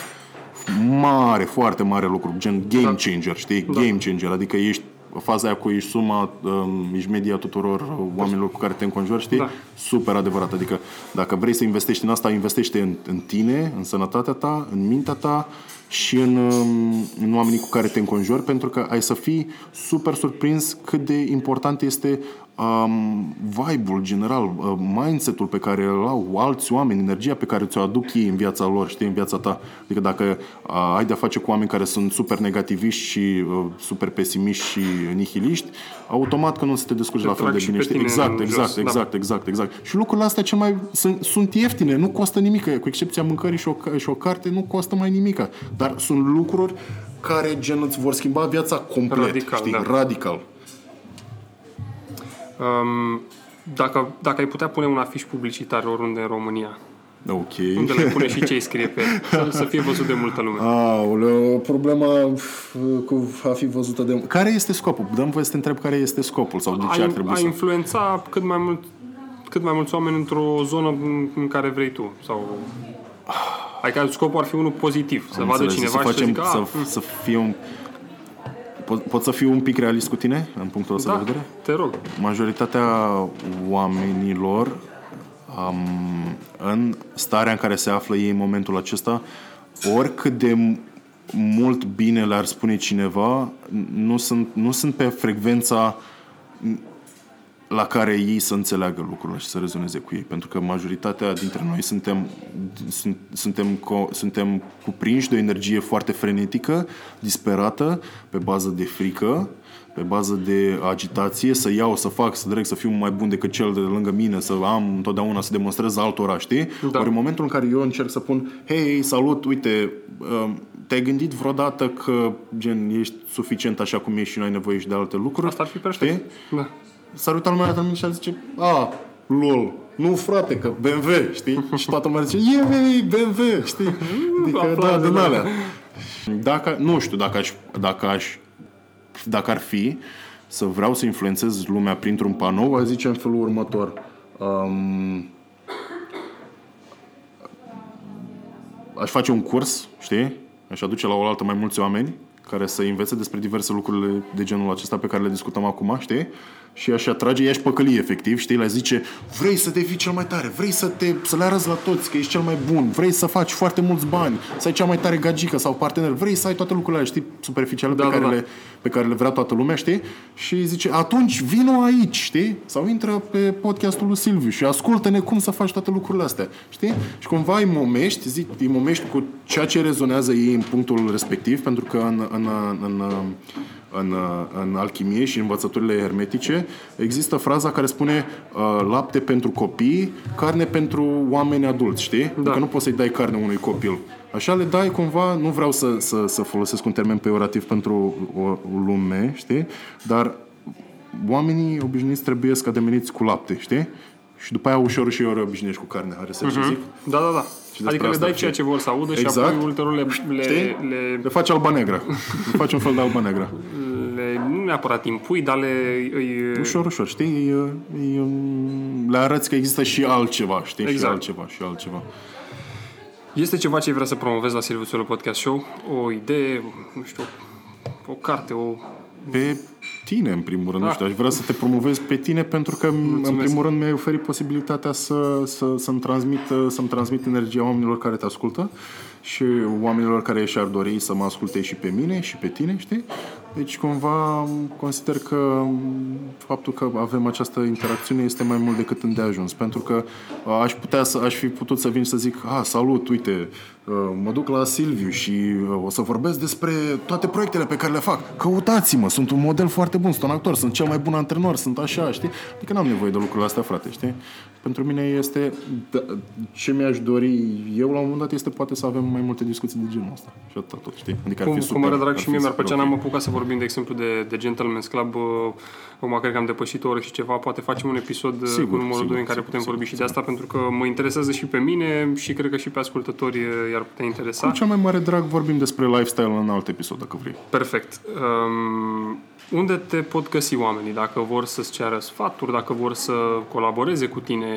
mare, foarte mare lucru, gen game changer, știi? Game changer, adică ești faza aia cu ești suma, um, ești media tuturor uh, oamenilor cu care te înconjori, știi? Da. Super adevărat. Adică dacă vrei să investești în asta, investește în, în tine, în sănătatea ta, în mintea ta și în, um, în oamenii cu care te înconjori, pentru că ai să fii super surprins cât de important este um, vibe-ul general, uh, mindset-ul pe care îl au alți oameni, energia pe care ți-o aduc ei în viața lor, știi, în viața ta. Adică dacă uh, ai de-a face cu oameni care sunt super negativiști și uh, super pesimiști și nihiliști, automat că nu o să te descurci Te la fel trag de și bine, pe știi? tine Exact, în exact, jos, da. exact, exact, exact. Și lucrurile astea cel mai sunt, sunt ieftine, nu costă nimic, cu excepția mâncării și o, ca- și o carte nu costă mai nimic. Dar sunt lucruri care gen îți vor schimba viața complet, Radical, știi? da. Radical. Um, dacă, dacă ai putea pune un afiș publicitar oriunde în România, Ok. unde le pune și ce îi scrie pe el, să, să fie văzut de multă lume. Aoleu, problema uf, cu a fi văzută de... Care este scopul? Dăm voie să te întreb care este scopul sau de ce ar a, trebui a să... influența cât mai mult cât mai mulți oameni într-o zonă în- în care vrei tu sau Adică scopul ar fi unul pozitiv, să Am vadă înțeles, cineva să și să facem, zică, să, "Ah, să fie un... Pot, pot să fiu un pic realist cu tine în punctul ăsta da, de vedere? te rog. majoritatea oamenilor um, în starea în care se află ei în momentul acesta, oricât de m- mult bine le-ar spune cineva, nu sunt, nu sunt pe frecvența la care ei să înțeleagă lucrurile și să rezoneze cu ei. Pentru că majoritatea dintre noi suntem, sunt, suntem, co, suntem cuprinși de o energie foarte frenetică, disperată, pe bază de frică, pe bază de agitație, să iau, să fac, să direct, să fiu mai bun decât cel de lângă mine, să am întotdeauna, să demonstrez altora, știi? Da. Ori în momentul în care eu încerc să pun, hei, salut, uite, um, te-ai gândit vreodată că, gen, ești suficient așa cum ești și nu ai nevoie și de alte lucruri? Asta ar fi perfect. Da s-ar uita lumea la mine și ar zice, a, lol, nu frate, că BMW, știi? și toată lumea zice, e, BMW, știi? Adică, da, din alea. Dacă, nu știu, dacă aș, dacă aș, dacă ar fi să vreau să influențez lumea printr-un panou, aș zice în felul următor. Um, aș face un curs, știi? Aș aduce la o altă mai mulți oameni care să învețe despre diverse lucruri de genul acesta pe care le discutăm acum, știi? Și aș atrage, i-aș păcăli efectiv, știi, le zice vrei să devii cel mai tare, vrei să, te, să le arăți la toți că ești cel mai bun, vrei să faci foarte mulți bani, să ai cea mai tare gagică sau partener, vrei să ai toate lucrurile alea, știi, superficiale da, pe, da, care da. Le, pe care le vrea toată lumea, știi? Și zice, atunci vino aici, știi? Sau intră pe podcastul lui Silviu și ascultă-ne cum să faci toate lucrurile astea, știi? Și cumva îi momești, zic, îi momești cu ceea ce rezonează ei în punctul respectiv, pentru că în, în, în, în în, în alchimie și în învățăturile hermetice, există fraza care spune uh, lapte pentru copii, carne pentru oameni adulți, știi? Da. Că nu poți să-i dai carne unui copil. Așa le dai cumva, nu vreau să, să, să folosesc un termen peorativ pentru o, o lume, știi? Dar oamenii obișnuiți trebuie să ademeniți cu lapte, știi? Și după aia ușor și ori obișnuiești cu carne. Are să uh-huh. zic? Da, da, da. Și adică le dai ceea ce vor să audă exact. și apoi ulterior le... Le, le... le faci alba negră. le faci un fel de alba negră. Le, nu neapărat impui, dar le... Îi... Ușor, ușor, știi? Îi, îi, le arăți că există și altceva, știi? Exact. Și altceva, și altceva. Este ceva ce vrea să promovezi la Silviu Podcast Show? O idee, nu știu, o carte, o pe tine, în primul rând. Ah. Nu știu, aș vrea să te promovez pe tine pentru că, Mulțumesc. în primul rând, mi-ai oferit posibilitatea să, să, să-mi, transmit, să-mi transmit energia oamenilor care te ascultă și oamenilor care și-ar dori să mă asculte și pe mine și pe tine, știi? Deci, cumva, consider că faptul că avem această interacțiune este mai mult decât îndeajuns. Pentru că aș putea să, aș fi putut să vin și să zic, ah, salut, uite, mă duc la Silviu și o să vorbesc despre toate proiectele pe care le fac. Căutați-mă, sunt un model foarte bun, sunt un actor, sunt cel mai bun antrenor, sunt așa, știi? Adică n-am nevoie de lucrurile astea, frate, știi? Pentru mine este, da, ce mi-aș dori eu la un moment dat este poate să avem mai multe discuții de genul ăsta. Și atât tot, știi? Adică cum, ar fi super. Cum mă drag și mie mi-ar plăcea, n-am apucat să vorbim, de exemplu, de, de Gentleman's Club. Acum cred că am depășit o oră și ceva. Poate facem un episod uh, sigur, cu numărul sigur, 2 în care sigur, putem sigur, vorbi sigur, și de asta, pentru că mă interesează și pe mine și cred că și pe ascultători uh, i-ar putea interesa. Cu cea mai mare drag vorbim despre lifestyle în alt episod, dacă vrei. Perfect. Um, unde te pot găsi oamenii? Dacă vor să-ți ceară sfaturi, dacă vor să colaboreze cu tine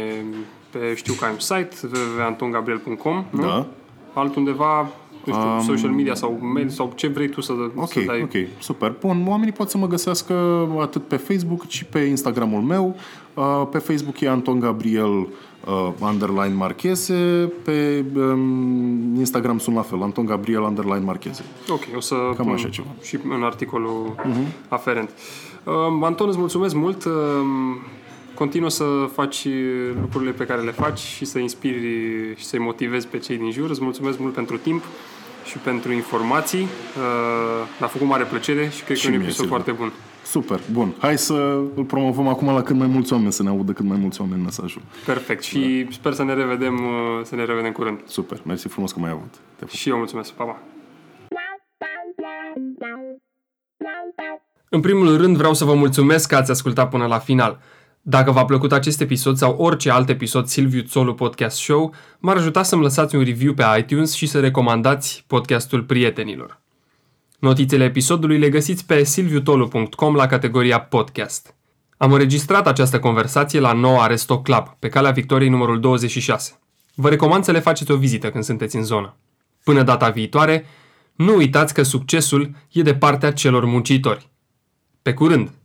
pe, știu că ai un site, www.antongabriel.com, nu? Da. Altundeva, nu știu, um, social media sau mail sau ce vrei tu să, Ok, să dai. ok, super. Bun, oamenii pot să mă găsească atât pe Facebook, cât și pe Instagramul meu. Uh, pe Facebook e Anton Gabriel uh, underline Marchese, pe um, Instagram sunt la fel, Anton Gabriel underline Marchese. Ok, o să Cam pun așa ceva. și în articolul uh-huh. aferent. Uh, Anton, îți mulțumesc mult. Uh, continuă să faci lucrurile pe care le faci și să inspiri și să-i motivezi pe cei din jur. Îți mulțumesc mult pentru timp și pentru informații. Uh, mi-a făcut mare plăcere și cred și că e un episod foarte bun. Super, bun. Hai să îl promovăm acum la cât mai mulți oameni, să ne audă cât mai mulți oameni mesajul. Perfect și da. sper să ne revedem, uh, să ne revedem curând. Super, mersi frumos că m-ai avut. Te și eu mulțumesc, pa, pa. În primul rând vreau să vă mulțumesc că ați ascultat până la final. Dacă v-a plăcut acest episod sau orice alt episod Silviu Țolu Podcast Show, m-ar ajuta să-mi lăsați un review pe iTunes și să recomandați podcastul prietenilor. Notițele episodului le găsiți pe silviutolu.com la categoria podcast. Am înregistrat această conversație la noua Resto Club, pe calea Victoriei numărul 26. Vă recomand să le faceți o vizită când sunteți în zonă. Până data viitoare, nu uitați că succesul e de partea celor muncitori. Pe curând!